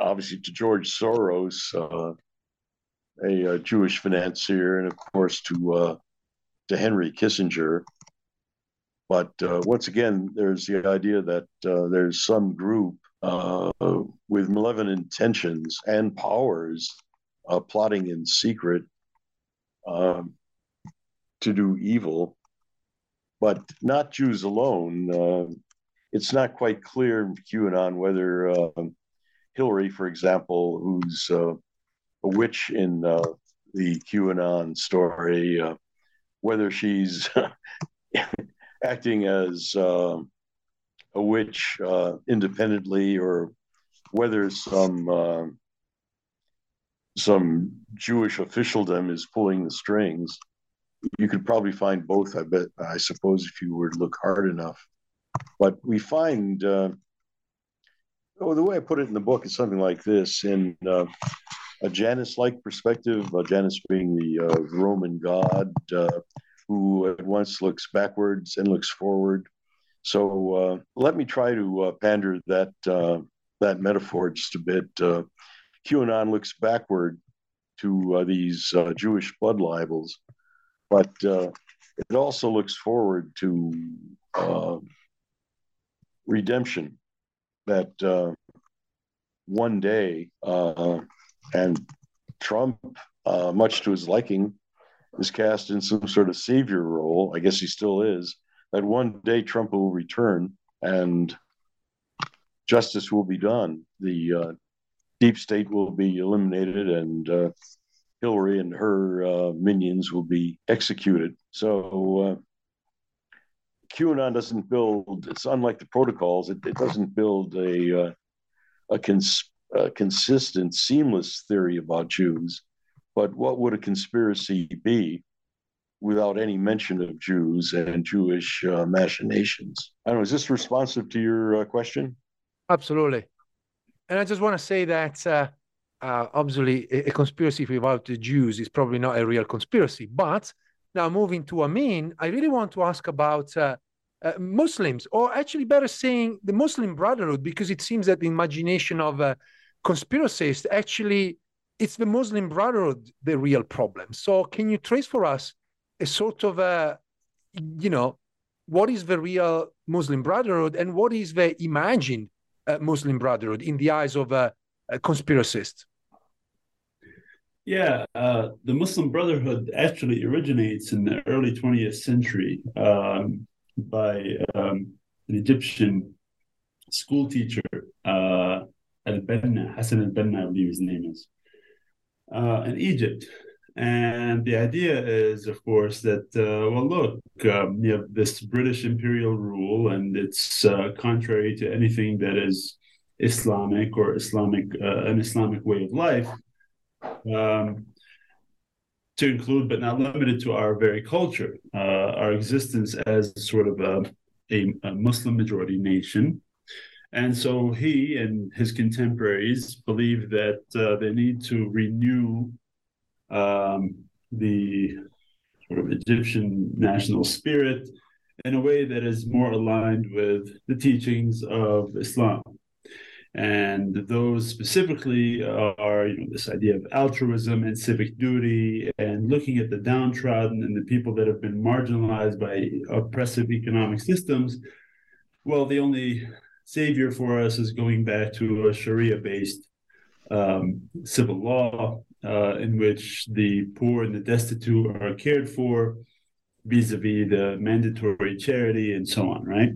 S3: obviously to George Soros, a, a, Jewish financier, and of course to to Henry Kissinger. But uh, once again, there's the idea that uh, there's some group uh, with malevolent intentions and powers uh, plotting in secret um, to do evil, but not Jews alone. Uh, it's not quite clear in QAnon whether um, Hillary, for example, who's uh, a witch in the QAnon story, whether she's (laughs) acting as uh, a witch uh, independently or whether some uh, some Jewish officialdom is pulling the strings. You could probably find both. I bet. I suppose if you were to look hard enough. But we find. Uh, oh, the way I put it in the book is something like this: in uh, a Janus-like perspective, Janus being the uh, Roman god, uh, who at once looks backwards and looks forward. So uh, let me try to uh, pander that uh, that metaphor just a bit. Uh, QAnon looks backward to uh, these uh, Jewish blood libels, but it also looks forward to redemption. That one day, and Trump, much to his liking, is cast in some sort of savior role. I guess he still is. That one day Trump will return and justice will be done. The uh, deep state will be eliminated and uh, Hillary and her uh, minions will be executed. So uh, QAnon doesn't build. It's unlike the protocols. It, it doesn't build a uh, a, cons- a consistent, seamless theory about Jews but what would a conspiracy be without any mention of Jews and Jewish uh, machinations? I don't know. Is this responsive to your uh, question?
S4: Absolutely. And I just want to say that uh, uh obviously a, a, conspiracy without the Jews is probably not a real conspiracy. But now moving to Amin, I really want to ask about uh, uh, Muslims, or actually better saying the Muslim Brotherhood, because it seems that the imagination of conspiracists actually it's the Muslim Brotherhood the real problem. So can you trace for us a sort of a, you know, what is the real Muslim Brotherhood and what is the imagined uh, Muslim Brotherhood in the eyes of a, a conspiracist?
S2: Yeah, uh, the Muslim Brotherhood actually originates in the early 20th century um, by um, an Egyptian school teacher, uh, Al-Banna, Hassan al-Banna, I believe his name is in Egypt. And the idea is, of course, that, uh, well, look, um, you have this British imperial rule, and it's uh, contrary to anything that is Islamic or Islamic, uh, an Islamic way of life. Um, to include, but not limited to, our very culture, uh, our existence as sort of a, a, a Muslim majority nation, and so he and his contemporaries believe that uh, they need to renew um, the sort of Egyptian national spirit in a way that is more aligned with the teachings of Islam. And those specifically are, you know, this idea of altruism and civic duty, and looking at the downtrodden and the people that have been marginalized by oppressive economic systems. Well, the only savior for us is going back to a Sharia-based um, civil law uh, in which the poor and the destitute are cared for vis-a-vis the mandatory charity and so on, right?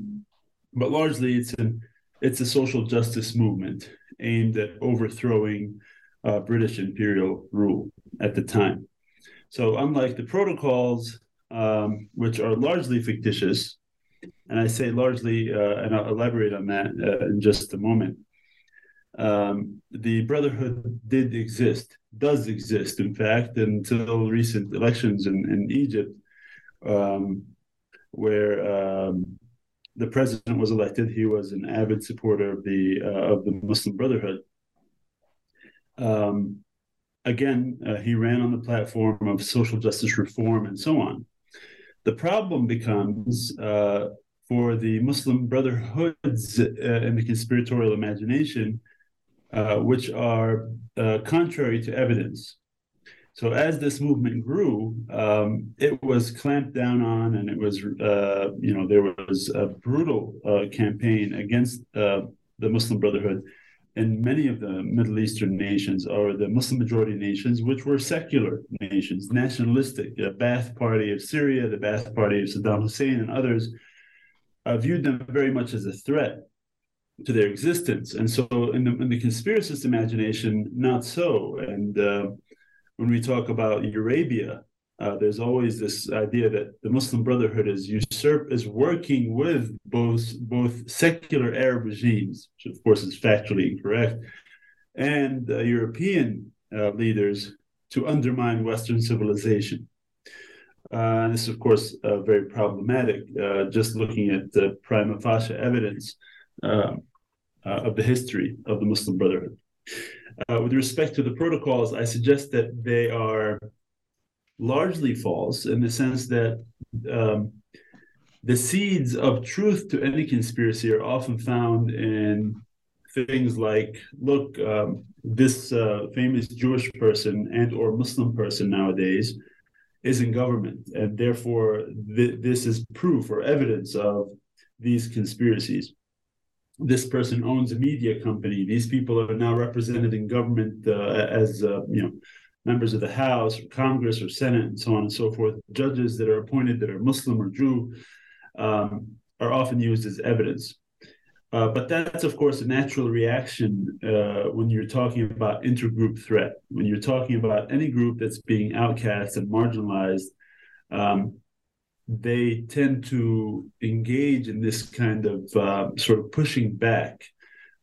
S2: But largely, it's an it's a social justice movement aimed at overthrowing uh, British imperial rule at the time. So, unlike the protocols, um, which are largely fictitious, and I say largely, uh, and I'll elaborate on that uh, in just a moment. Um, the Brotherhood did exist, does exist, in fact, until recent elections in, in Egypt, um, where um, the president was elected. He was an avid supporter of the uh, of the Muslim Brotherhood. Um, again, uh, he ran on the platform of social justice reform and so on. The problem becomes uh, for the Muslim Brotherhoods uh, and the conspiratorial imagination, uh, which are uh, contrary to evidence. So as this movement grew, um, it was clamped down on, and it was, uh, you know, there was a brutal uh, campaign against uh, the Muslim Brotherhood in many of the Middle Eastern nations, or the Muslim majority nations, which were secular nations, nationalistic. The Ba'ath Party of Syria, the Ba'ath Party of Saddam Hussein, and others uh, viewed them very much as a threat to their existence. And so, in the, in the conspiracist imagination, not so. And uh, when we talk about Eurabia, uh, there's always this idea that the Muslim Brotherhood is usurp is working with both both secular Arab regimes, which of course is factually incorrect, and uh, European uh, leaders to undermine Western civilization. Uh, and this is, of course, uh, very problematic. Uh, just looking at the prima facie evidence of the history of the Muslim Brotherhood. With respect to the protocols, I suggest that they are largely false in the sense that um, the seeds of truth to any conspiracy are often found in things like look um, this uh, famous jewish person and or muslim person nowadays is in government and therefore th- this is proof or evidence of these conspiracies this person owns a media company. These people are now represented in government uh, as uh, you know members of the House or Congress or Senate and so on and so forth. Judges that are appointed that are Muslim or Jew um, are often used as evidence. Uh, but that's, of course, a natural reaction uh, when you're talking about intergroup threat. When you're talking about any group that's being outcast and marginalized, um, they tend to engage in this kind of uh, sort of pushing back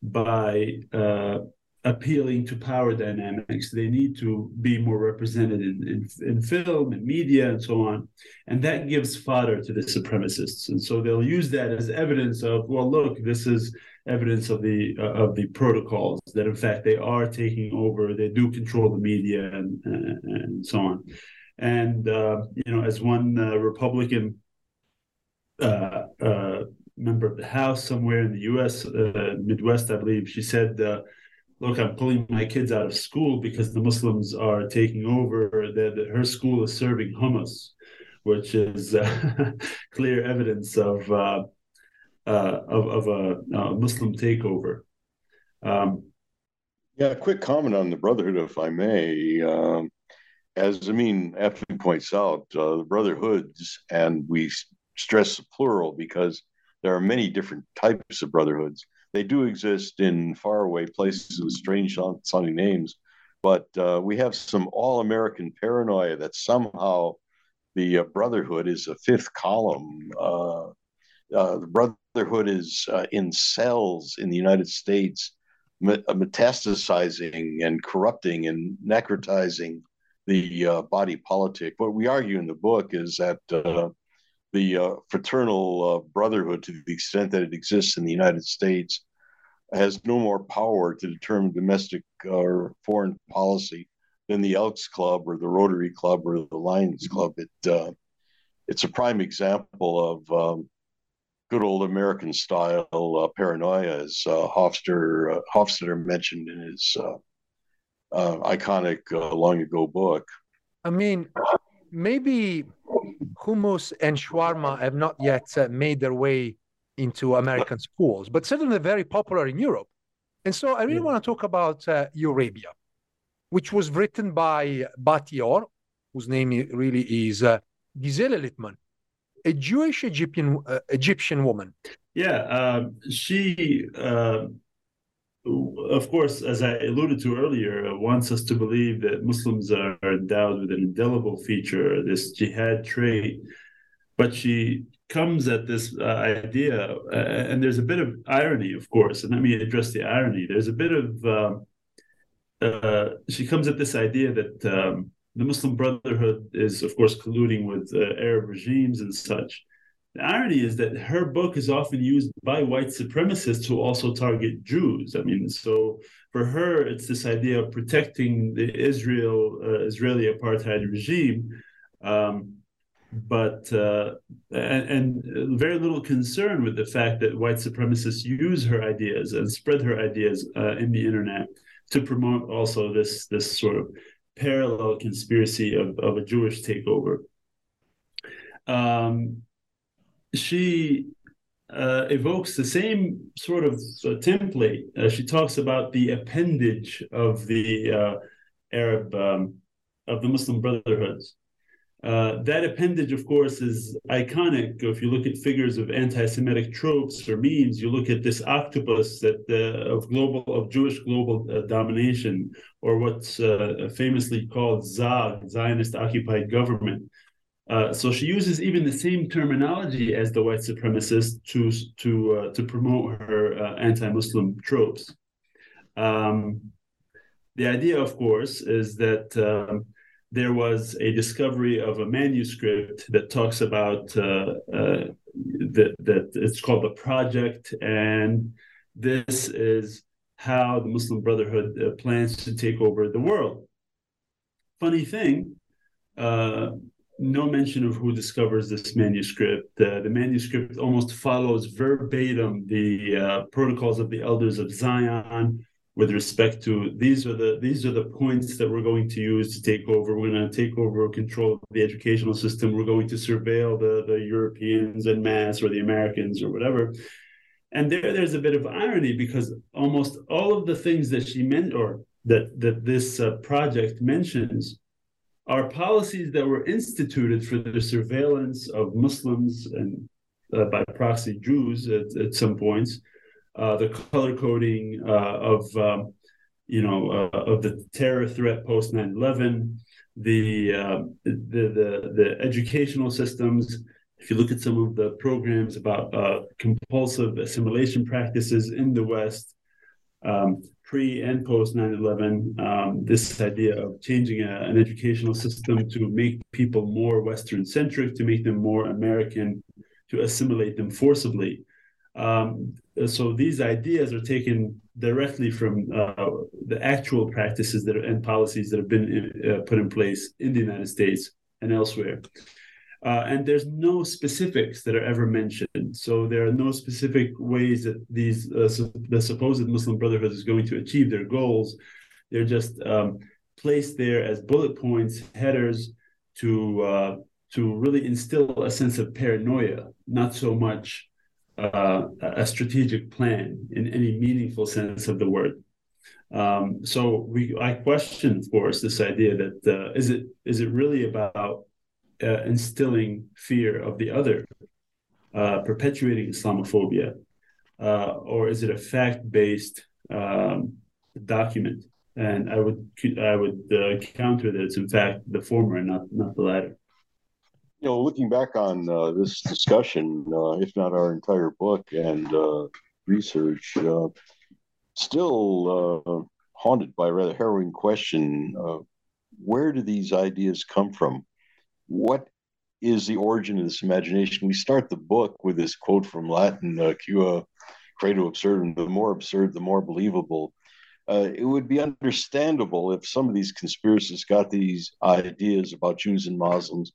S2: by uh, appealing to power dynamics. They need to be more represented in, in, in, film and media and so on. And that gives fodder to the supremacists. And so they'll use that as evidence of, well, look, this is evidence of the uh, of the protocols that in fact they are taking over they do control the media and and, and so on and uh, you know, as one uh, Republican uh, uh, member of the House somewhere in the U.S. Uh, Midwest, I believe, she said, "Look, I'm pulling my kids out of school because the Muslims are taking over. That her school is serving hummus." Which is (laughs) clear evidence of of, of a, Muslim takeover. Um,
S3: yeah, a quick comment on the Brotherhood, if I may. Um, as Amin aptly points out, uh, the brotherhoods, and we stress the plural because there are many different types of brotherhoods. They do exist in faraway places with strange sounding names, but uh, we have some all American paranoia that somehow the uh, brotherhood is a fifth column. Uh, uh, the brotherhood is uh, in cells in the United States, metastasizing and corrupting and necrotizing the uh, body politic. What we argue in the book is that uh, the uh, fraternal uh, brotherhood, to the extent that it exists in the United States, has no more power to determine domestic or foreign policy than the Elks Club or the Rotary Club or the Lions Club. It uh, it's a prime example of um, good old American style uh, paranoia, as uh, Hofstadter, uh, Hofstadter mentioned in his uh, uh, iconic uh, long ago book.
S4: I mean, maybe hummus and shawarma have not yet made their way into American schools, but certainly very popular in Europe. And so I really yeah. want to talk about Eurabia, which was written by Bat Ye'or, whose name really is Gisela Littman a Jewish Egyptian uh, Egyptian woman.
S2: Yeah, um, she, uh, of course, as I alluded to earlier, wants us to believe that Muslims are endowed with an indelible feature, this jihad trait. But she comes at this uh, idea, uh, and there's a bit of irony, of course. And let me address the irony. There's a bit of um, uh, she comes at this idea that. Um, the Muslim Brotherhood is, of course, colluding with uh, Arab regimes and such. The irony is that her book is often used by white supremacists who also target Jews. I mean, so for her, it's this idea of protecting the Israel uh, Israeli apartheid regime, um, but uh, and, and, very little concern with the fact that white supremacists use her ideas and spread her ideas uh, in the internet to promote also this this sort of parallel conspiracy of, of a Jewish takeover. Um, she uh, evokes the same sort of uh, template. Uh, she talks about the appendage of the uh, Arab um, of the Muslim Brotherhoods. Uh, that appendage, of course, is iconic. If you look at figures of anti-Semitic tropes or memes, you look at this octopus that uh, of global of Jewish global domination, or what's famously called ZOG, Zionist occupied government. Uh, so she uses even the same terminology as the white supremacist to to to promote her anti-Muslim tropes. Um, the idea, of course, is that. Um, there was a discovery of a manuscript that talks about uh, uh, that, that it's called the project and this is how the muslim brotherhood uh, plans to take over the world funny thing uh, no mention of who discovers this manuscript uh, the manuscript almost follows verbatim the uh, protocols of the elders of zion with respect to these are the these are the points that we're going to use to take over. We're going to take over control of the educational system. We're going to surveil the the Europeans and mass or the Americans or whatever. And there, there's a bit of irony because almost all of the things that she meant or that that this uh, project mentions are policies that were instituted for the surveillance of Muslims and uh, by proxy Jews at, at some points uh, the color coding uh, of um, you know uh, of the terror threat post 9/11, the, um, the the the educational systems. If you look at some of the programs about uh, compulsive assimilation practices in the West, um, pre and post 9-11 um, this idea of changing a, an educational system to make people more western centric to make them more american to assimilate them forcibly um, so these ideas are taken directly from uh, the actual practices that are, and policies that have been uh, put in place in the United States and elsewhere. Uh, and there's no specifics that are ever mentioned. So there are no specific ways that these uh, the supposed Muslim Brotherhood is going to achieve their goals. They're just um, placed there as bullet points, headers to uh, to really instill a sense of paranoia, not so much uh, a strategic plan in any meaningful sense of the word. Um, so we, I question, of course, this idea that uh, is it is it really about uh, instilling fear of the other, uh, perpetuating Islamophobia, uh, or is it a fact-based um, document? And I would I would uh, counter that it's in fact the former and not not the latter
S3: you know, looking back on uh, this discussion, uh, if not our entire book and research, still haunted by a rather harrowing question: where do these ideas come from? What is the origin of this imagination? We start the book with this quote from Latin, uh, "Quia credo absurdum." The more absurd, the more believable. Uh, it would be understandable if some of these conspiracists got these ideas about Jews and Muslims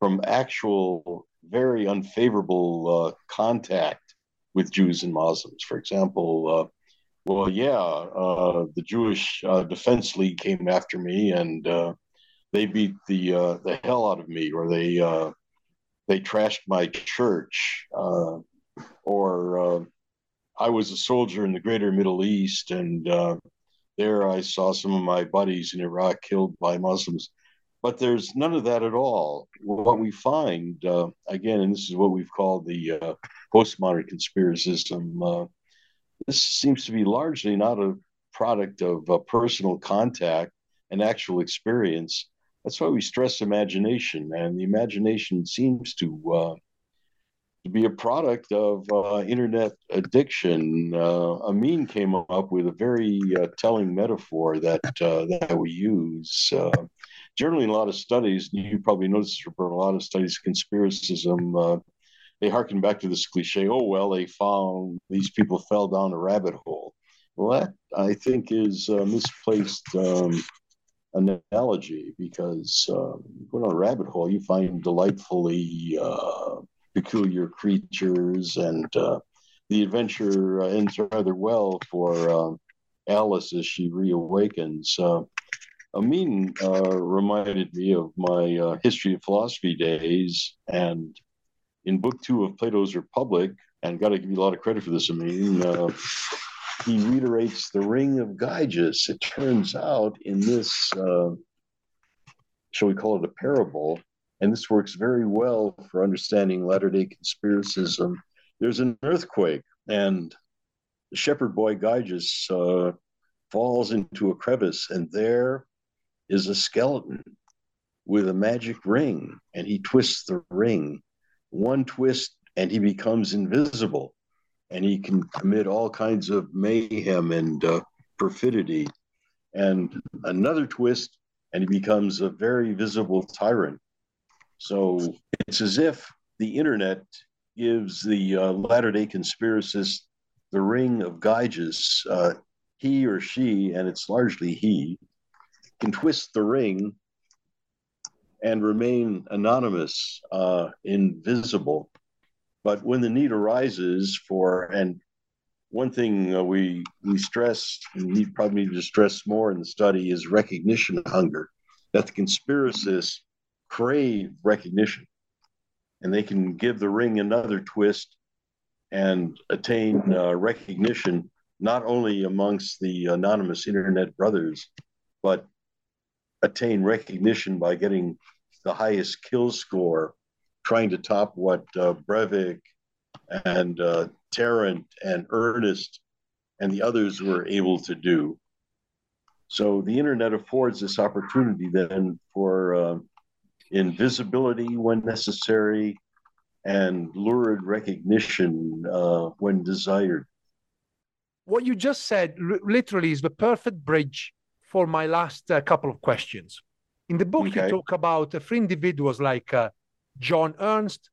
S3: from actual very unfavorable uh, contact with Jews and Muslims. For example, uh, well, yeah, uh, the Jewish uh, Defense League came after me and uh, they beat the uh, the hell out of me, or they they trashed my church, or I was a soldier in the Greater Middle East, and there I saw some of my buddies in Iraq killed by Muslims but there's none of that at all. What we find, uh, again, and this is what we've called the uh, postmodern conspiracism, uh, this seems to be largely not a product of uh, personal contact and actual experience. That's why we stress imagination, and the imagination seems to uh, to be a product of uh, internet addiction. Amin came up with a very telling metaphor that that we use generally in a lot of studies, you probably noticed, Roberto, a lot of studies, conspiracism, uh, they harken back to this cliche, oh, well, they found these people fell down a rabbit hole. Well, that I think is misplaced um, analogy because uh, you go down a rabbit hole, you find delightfully uh, peculiar creatures, and uh, the adventure ends rather well for uh, Alice as she reawakens. Uh, Amin uh, reminded me of my uh, history of philosophy days. And in book two of Plato's Republic, and got to give you a lot of credit for this, Amin, uh, he reiterates the ring of Gyges. It turns out in this, uh, shall we call it a parable, and this works very well for understanding latter day conspiracism. There's an earthquake, and the shepherd boy Gyges uh, falls into a crevice, and there is a skeleton with a magic ring, and he twists the ring. One twist, and he becomes invisible, and he can commit all kinds of mayhem and uh, perfidy. And another twist, and he becomes a very visible tyrant. So it's as if the internet gives the uh, latter day conspiracist the ring of Gyges. Uh, he or she, and it's largely he, can twist the ring and remain anonymous, uh, invisible. But when the need arises for, and one thing uh, we we stress, and we probably need to stress more in the study, is recognition hunger. That the conspiracists crave recognition, and they can give the ring another twist and attain uh, recognition not only amongst the anonymous internet brothers, but attain recognition by getting the highest kill score, trying to top what uh, Breivik and uh, Tarrant and Earnest and the others were able to do. So the internet affords this opportunity then for uh, invisibility when necessary and lurid recognition uh, when desired.
S4: What you just said literally is the perfect bridge for my last uh, couple of questions. In the book, okay. you talk about uh, three individuals like uh, John Earnest,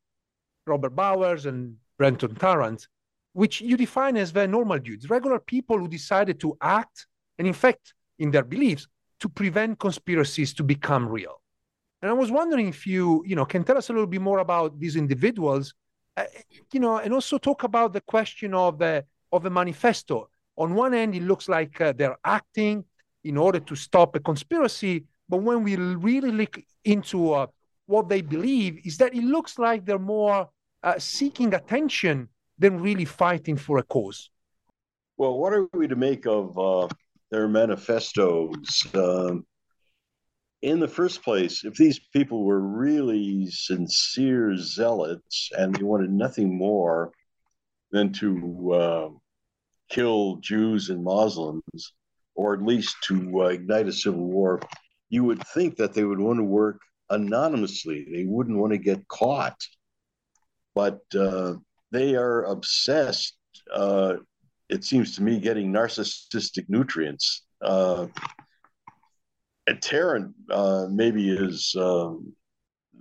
S4: Robert Bowers, and Brenton Tarrant, which you define as the normal dudes, regular people who decided to act and, in fact, in their beliefs, to prevent conspiracies to become real. And I was wondering if you, you know, can tell us a little bit more about these individuals, uh, you know, and also talk about the question of the of the manifesto. On one end, it looks like uh, they're acting in order to stop a conspiracy. But when we really look into uh, what they believe, is that it looks like they're more uh, seeking attention than really fighting for a cause.
S3: Well, what are we to make of uh, their manifestos? Um, in the first place, if these people were really sincere zealots and they wanted nothing more than to uh, kill Jews and Muslims, or at least to uh, ignite a civil war, you would think that they would want to work anonymously. They wouldn't want to get caught. But uh, they are obsessed, uh, it seems to me, getting narcissistic nutrients. Uh, and Tarrant uh, maybe is um,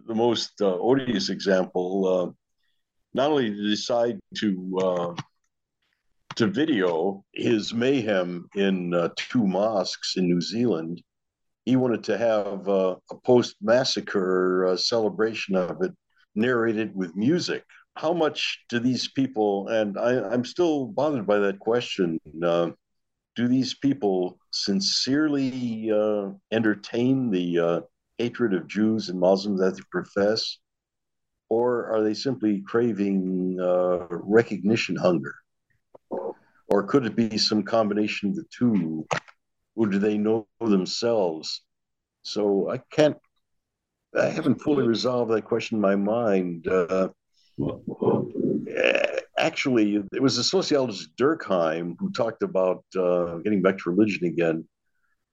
S3: the most uh, odious example. not only to decide to to video his mayhem in uh, two mosques in New Zealand. He wanted to have uh, a post massacre uh, celebration of it narrated with music. How much do these people, and I, am still bothered by that question, uh, do these people sincerely uh, entertain the uh, hatred of Jews and Muslims that they profess? Or are they simply craving uh, recognition hunger? Or could it be some combination of the two? Or do they know themselves? So I can't I haven't fully resolved that question in my mind. Uh, actually, it was the sociologist Durkheim who talked about uh, getting back to religion again.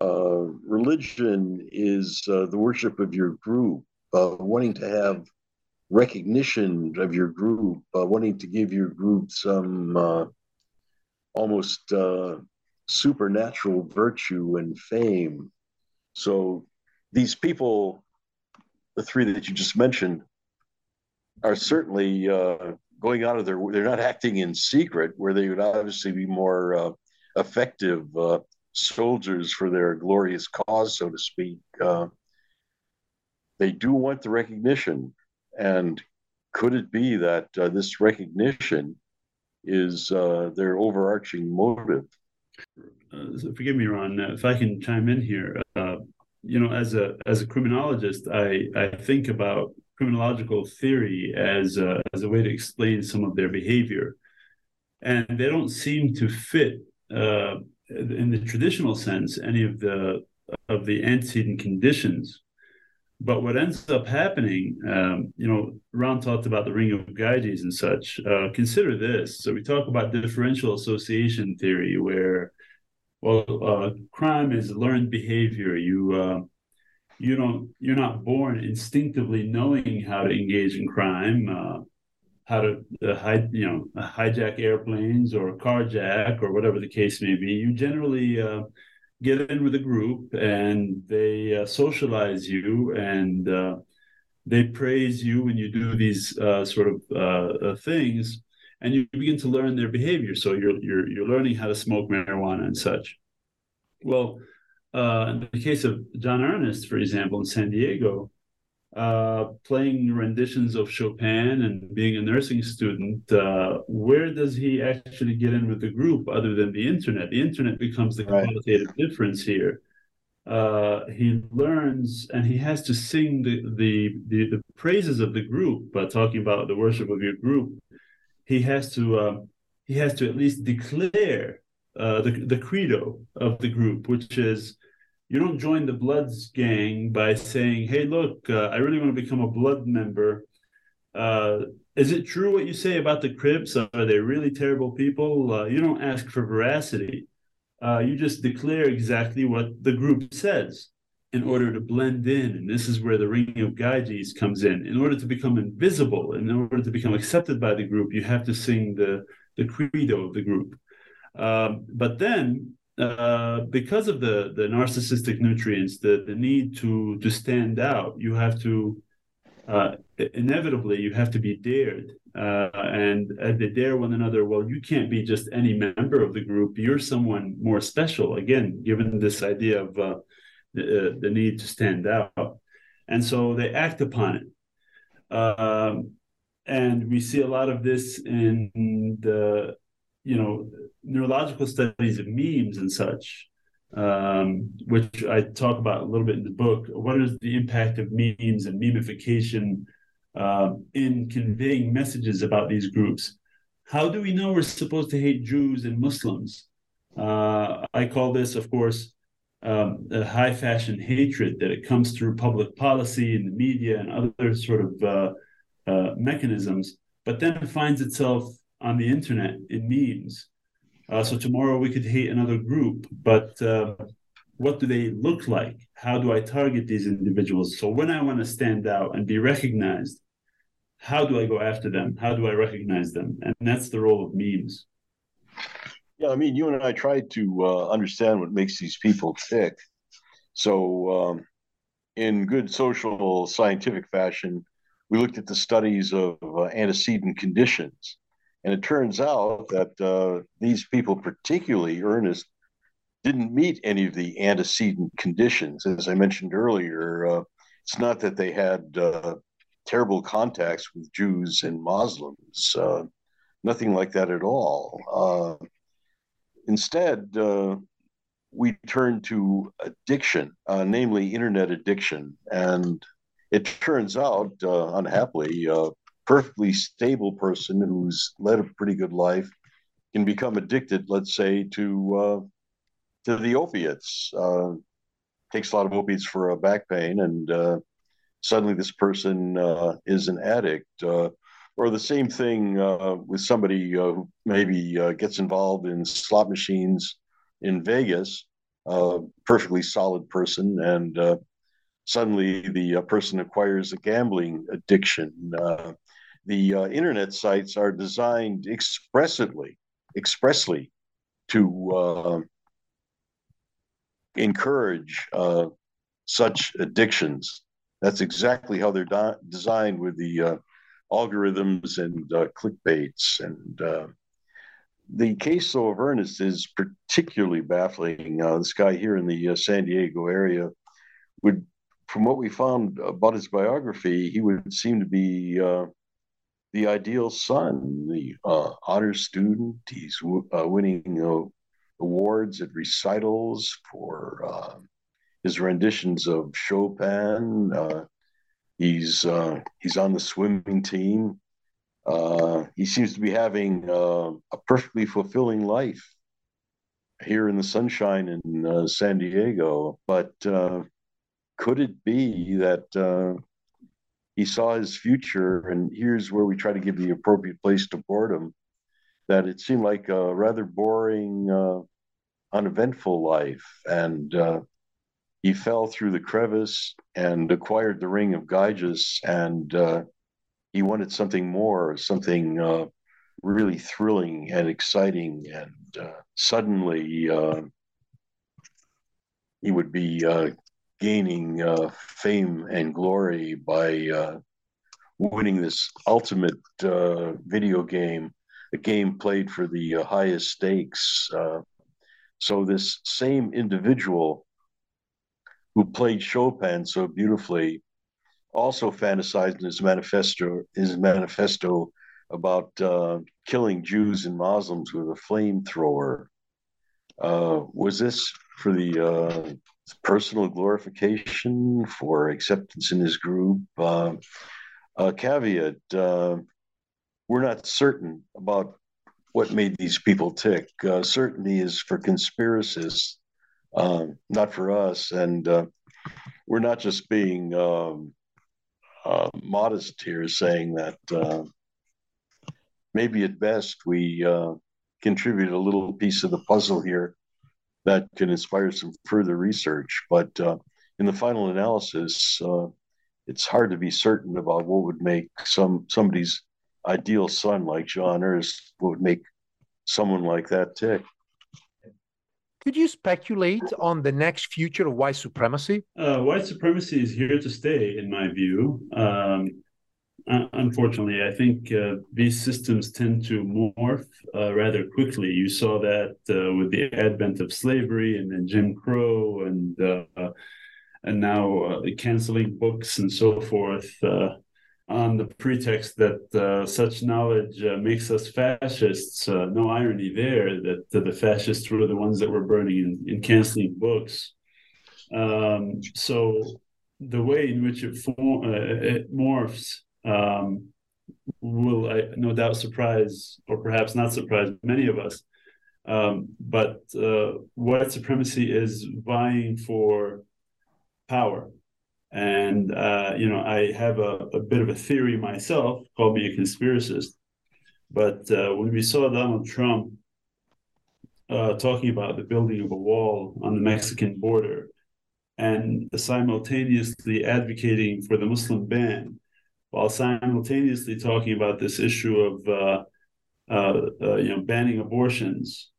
S3: Uh, religion is uh, the worship of your group, uh, wanting to have recognition of your group, uh, wanting to give your group some almost supernatural virtue and fame. So these people the three that you just mentioned are certainly uh, going out of their they're not acting in secret where they would obviously be more uh, effective uh, soldiers for their glorious cause so to speak. Uh, they do want the recognition. And could it be that uh, this recognition is uh, their overarching motive Uh,
S2: forgive me ron uh, if i can chime in here uh, you know, as a as a criminologist, I I think about criminological theory as a, as a way to explain some of their behavior, and they don't seem to fit uh, in the traditional sense any of the of the antecedent conditions. But what ends up happening, um, you know, Ron talked about the ring of Gyges and such. Uh, consider this. So we talk about differential association theory, where well, uh, crime is learned behavior. You uh, you don't you're not born instinctively knowing how to engage in crime, uh, how to uh, you know hijack airplanes or carjack or whatever the case may be. You generally uh, get in with a group and they uh, socialize you and they praise you when you do these sort of things and you begin to learn their behavior. So you're you're you're learning how to smoke marijuana and such. Well, uh, in the case of John Earnest, for example, in San Diego, uh, playing renditions of Chopin and being a nursing student, uh, where does he actually get in with the group other than the internet? The internet becomes the right. qualitative difference here. Uh, he learns and he has to sing the, the, the, the praises of the group, uh, talking about the worship of your group he has to uh, he has to at least declare uh, the the credo of the group, which is you don't join the Bloods gang by saying, "Hey, look, uh, I really want to become a Blood member." Uh, is it true what you say about the Crips? Are they really terrible people? Uh, you don't ask for veracity. Uh, you just declare exactly what the group says in order to blend in. And this is where the ringing of Gyges comes in. In order to become invisible, in order to become accepted by the group, you have to sing the, the credo of the group. Um, but then, uh, because of the, the narcissistic nutrients, the, the need to, to stand out, you have to, uh, inevitably, you have to be dared. Uh, and they dare one another, well, you can't be just any member of the group. You're someone more special. Again, given this idea of uh, the, uh, the need to stand out. And so they act upon it. Um, and we see a lot of this in the, you know, neurological studies of memes and such, um, which I talk about a little bit in the book. What is the impact of memes and memification uh, in conveying messages about these groups? How do we know we're supposed to hate Jews and Muslims? Uh, I call this, of course, um, a high fashion hatred that it comes through public policy and the media and other sort of uh, uh, mechanisms, but then finds itself on the internet in memes. Uh, so tomorrow we could hate another group, but uh, what do they look like? How do I target these individuals? So when I want to stand out and be recognized, how do I go after them? How do I recognize them? And that's the role of memes.
S3: Yeah, I mean, you and I tried to uh, understand what makes these people tick. So, um, in good social scientific fashion, we looked at the studies of uh, antecedent conditions. And it turns out that uh, these people, particularly Earnest, didn't meet any of the antecedent conditions. As I mentioned earlier, uh, it's not that they had uh, terrible contacts with Jews and Muslims. Uh, nothing like that at all. Uh, instead, uh, we turn to addiction, namely internet addiction. And it turns out, unhappily, perfectly stable person who's led a pretty good life can become addicted, let's say, to uh, to the opiates. takes a lot of opiates for a back pain, and suddenly this person uh, is an addict. Uh, or the same thing uh, with somebody uh, who maybe uh, gets involved in slot machines in Vegas, perfectly solid person, and uh, suddenly the person acquires a gambling addiction. The internet sites are designed expressly, expressly to encourage such addictions that's exactly how they're designed with the uh, algorithms and uh, clickbaits. And uh, the case, though, of Earnest is particularly baffling. Uh, this guy here in the uh, San Diego area would, from what we found about his biography, he would seem to be uh, the ideal son, the honor student. He's w- winning awards at recitals for his renditions of Chopin. Uh, he's uh, he's on the swimming team. Uh, he seems to be having uh, a perfectly fulfilling life here in the sunshine in uh, San Diego. But uh, could it be that he saw his future? And here's where we try to give the appropriate place to boredom. That it seemed like a rather boring, uneventful life, and he fell through the crevice and acquired the ring of Gyges, and uh, he wanted something more, something uh, really thrilling and exciting. And uh, suddenly, uh, he would be uh, gaining uh, fame and glory by winning this ultimate video game, a game played for the highest stakes. so this same individual who played Chopin so beautifully, also fantasized in his manifesto his manifesto about uh, killing Jews and Muslims with a flamethrower. Uh, was this for the uh, personal glorification, for acceptance in his group? Uh, caveat: uh, We're not certain about what made these people tick. Uh, certainty is for conspiracists um, not for us. And uh, we're not just being um, uh, modest here, saying that uh, maybe at best we uh, contribute a little piece of the puzzle here that can inspire some further research. But uh, in the final analysis, uh, it's hard to be certain about what would make some somebody's ideal son like John Earnest, what would make someone like that tick.
S4: Could you speculate on the next future of white supremacy?
S2: Uh, white supremacy is here to stay, in my view. Um, unfortunately, I think uh, these systems tend to morph uh, rather quickly. You saw that uh, with the advent of slavery and then Jim Crow and uh, and now uh, canceling books and so forth on the pretext that uh, such knowledge uh, makes us fascists. Uh, no irony there that the fascists were the ones that were burning and, canceling books. Um, so the way in which it, form, uh, it morphs um, will, I, no doubt, surprise or perhaps not surprise many of us. Um, but uh, white supremacy is vying for power and, uh, you know, I have a, a, bit of a theory myself, call me a conspiracist. But uh, when we saw Donald Trump uh, talking about the building of a wall on the Mexican border and simultaneously advocating for the Muslim ban, while simultaneously talking about this issue of uh, uh, uh, you know banning abortions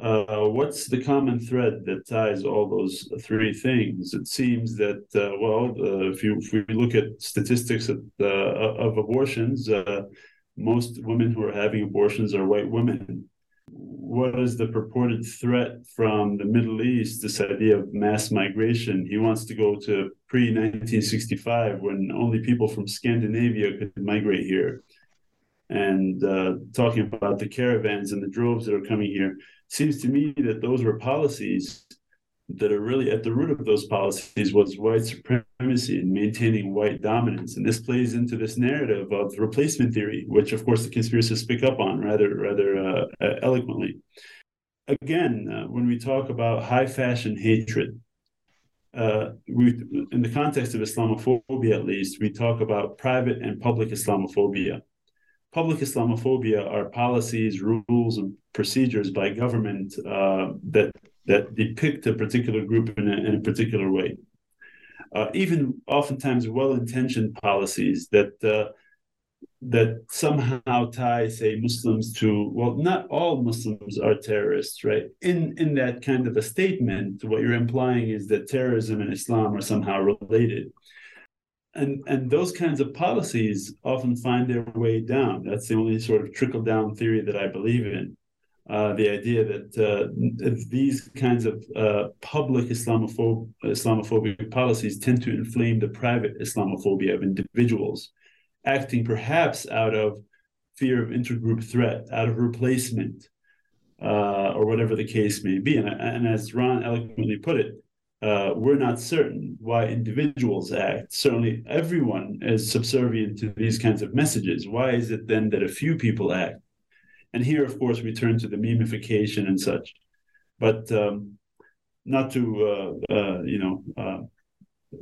S2: uh, what's the common thread that ties all those three things? It seems that, uh, well, uh, if, you, if we look at statistics of, of abortions, most women who are having abortions are white women. What is the purported threat from the Middle East, this idea of mass migration. He wants to go to pre 1965 when only people from Scandinavia could migrate here. And uh, talking about the caravans and the droves that are coming here, seems to me that those were policies that are really at the root of those policies was white supremacy and maintaining white dominance. And this plays into this narrative of replacement theory, which of course the conspiracists pick up on rather rather uh, uh, eloquently. Again, uh, when we talk about high fashion hatred, uh, we, in the context of Islamophobia, at least, we talk about private and public Islamophobia. Public Islamophobia are policies, rules, and procedures by government uh, that that depict a particular group in a, in a particular way. Uh, even oftentimes well-intentioned policies that uh, that somehow tie, say, Muslims to well, not all Muslims are terrorists, right? In in that kind of a statement, what you're implying is that terrorism and Islam are somehow related. And, and those kinds of policies often find their way down. That's the only sort of trickle down theory that I believe in uh, the idea that uh, these kinds of uh, public Islamophob- Islamophobic policies tend to inflame the private Islamophobia of individuals, acting perhaps out of fear of intergroup threat, out of replacement, or whatever the case may be. And, and as Ron eloquently put it, uh, we're not certain why individuals act. Certainly, everyone is subservient to these kinds of messages. Why is it then that a few people act? And here, of course, we turn to the memification and such. But um, not to, uh, uh, you know, uh,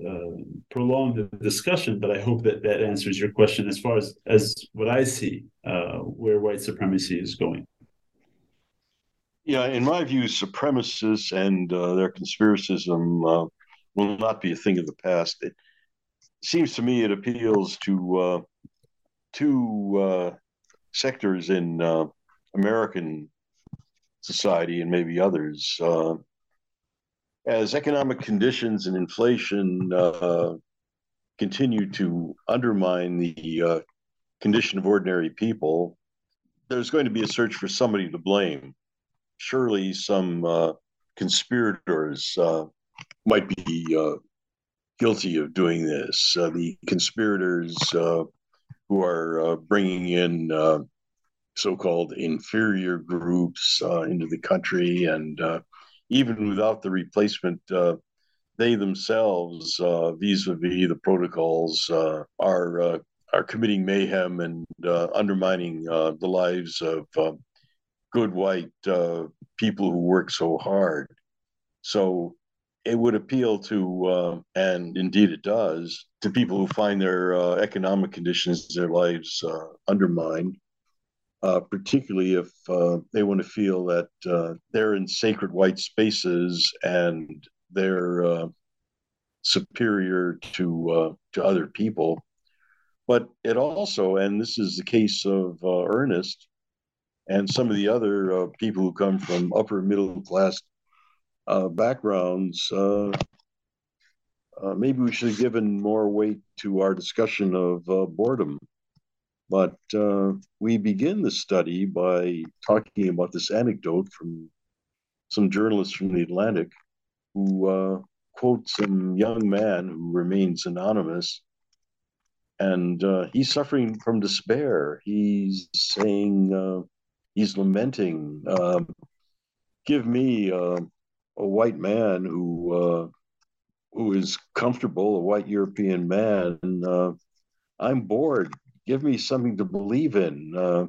S2: uh, prolong the discussion, but I hope that that answers your question as far as, as what I see uh, where white supremacy is going.
S3: Yeah, in my view, supremacists and uh, their conspiracism will not be a thing of the past. It seems to me it appeals to two sectors in uh, American society and maybe others. Uh, as economic conditions and inflation uh, continue to undermine the uh, condition of ordinary people, there's going to be a search for somebody to blame. Surely some uh, conspirators uh, might be guilty of doing this. the conspirators who are bringing in so-called inferior groups uh, into the country, and uh, even without the replacement, uh, they themselves, uh, vis-a-vis the protocols, uh, are uh, are committing mayhem and undermining the lives of good white people who work so hard. So it would appeal to, and indeed it does, to people who find their economic conditions, their lives undermined uh, particularly if uh, they want to feel that uh, they're in sacred white spaces and they're uh, superior to uh, to other people. But it also, and this is the case of uh, Earnest and some of the other people who come from upper middle class backgrounds. maybe we should have given more weight to our discussion of boredom but uh, we begin the study by talking about this anecdote from some journalists from the Atlantic who uh, quote some young man who remains anonymous. And uh, he's suffering from despair. He's saying, uh, he's lamenting, um, give me uh, a white man who uh, who is comfortable, a white European man. I'm bored give me something to believe in. Uh,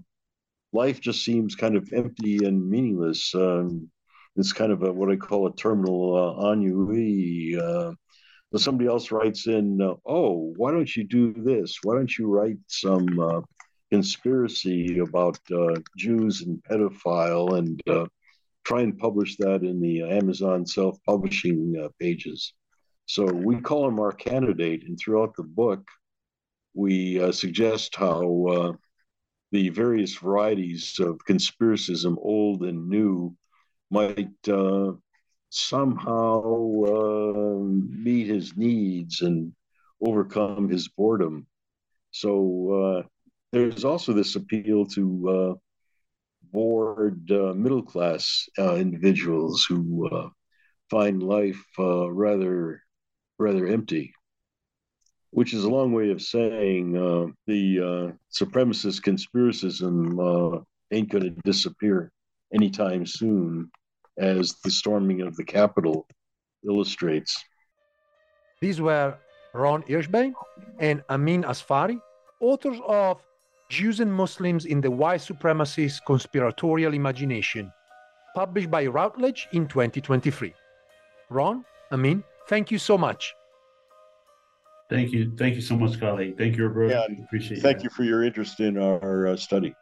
S3: life just seems kind of empty and meaningless. Um, it's kind of a, what I call a terminal uh, ennui. Uh, somebody else writes in, uh, "Oh, why don't you do this? Why don't you write some uh, conspiracy about uh, Jews and pedophile and uh, try and publish that in the Amazon self-publishing pages?" So we call him our candidate, and throughout the book, we uh, suggest how uh, the various varieties of conspiracism, old and new, might uh, somehow uh, meet his needs and overcome his boredom. So uh, there's also this appeal to uh, bored middle class individuals who find life rather rather empty which is a long way of saying uh, the uh, supremacist conspiracism uh, ain't going to disappear anytime soon, as the storming of the Capitol illustrates.
S4: These were Ron Hirschbein and Amin Asfari, authors of Jews and Muslims in the White Supremacist Conspiratorial Imagination, published by Routledge in 2023. Ron, Amin, thank you so much.
S2: Thank you. Thank you so much, colleague. Thank you, Roberto. Yeah,
S3: appreciate Thank you for your interest in our uh, study.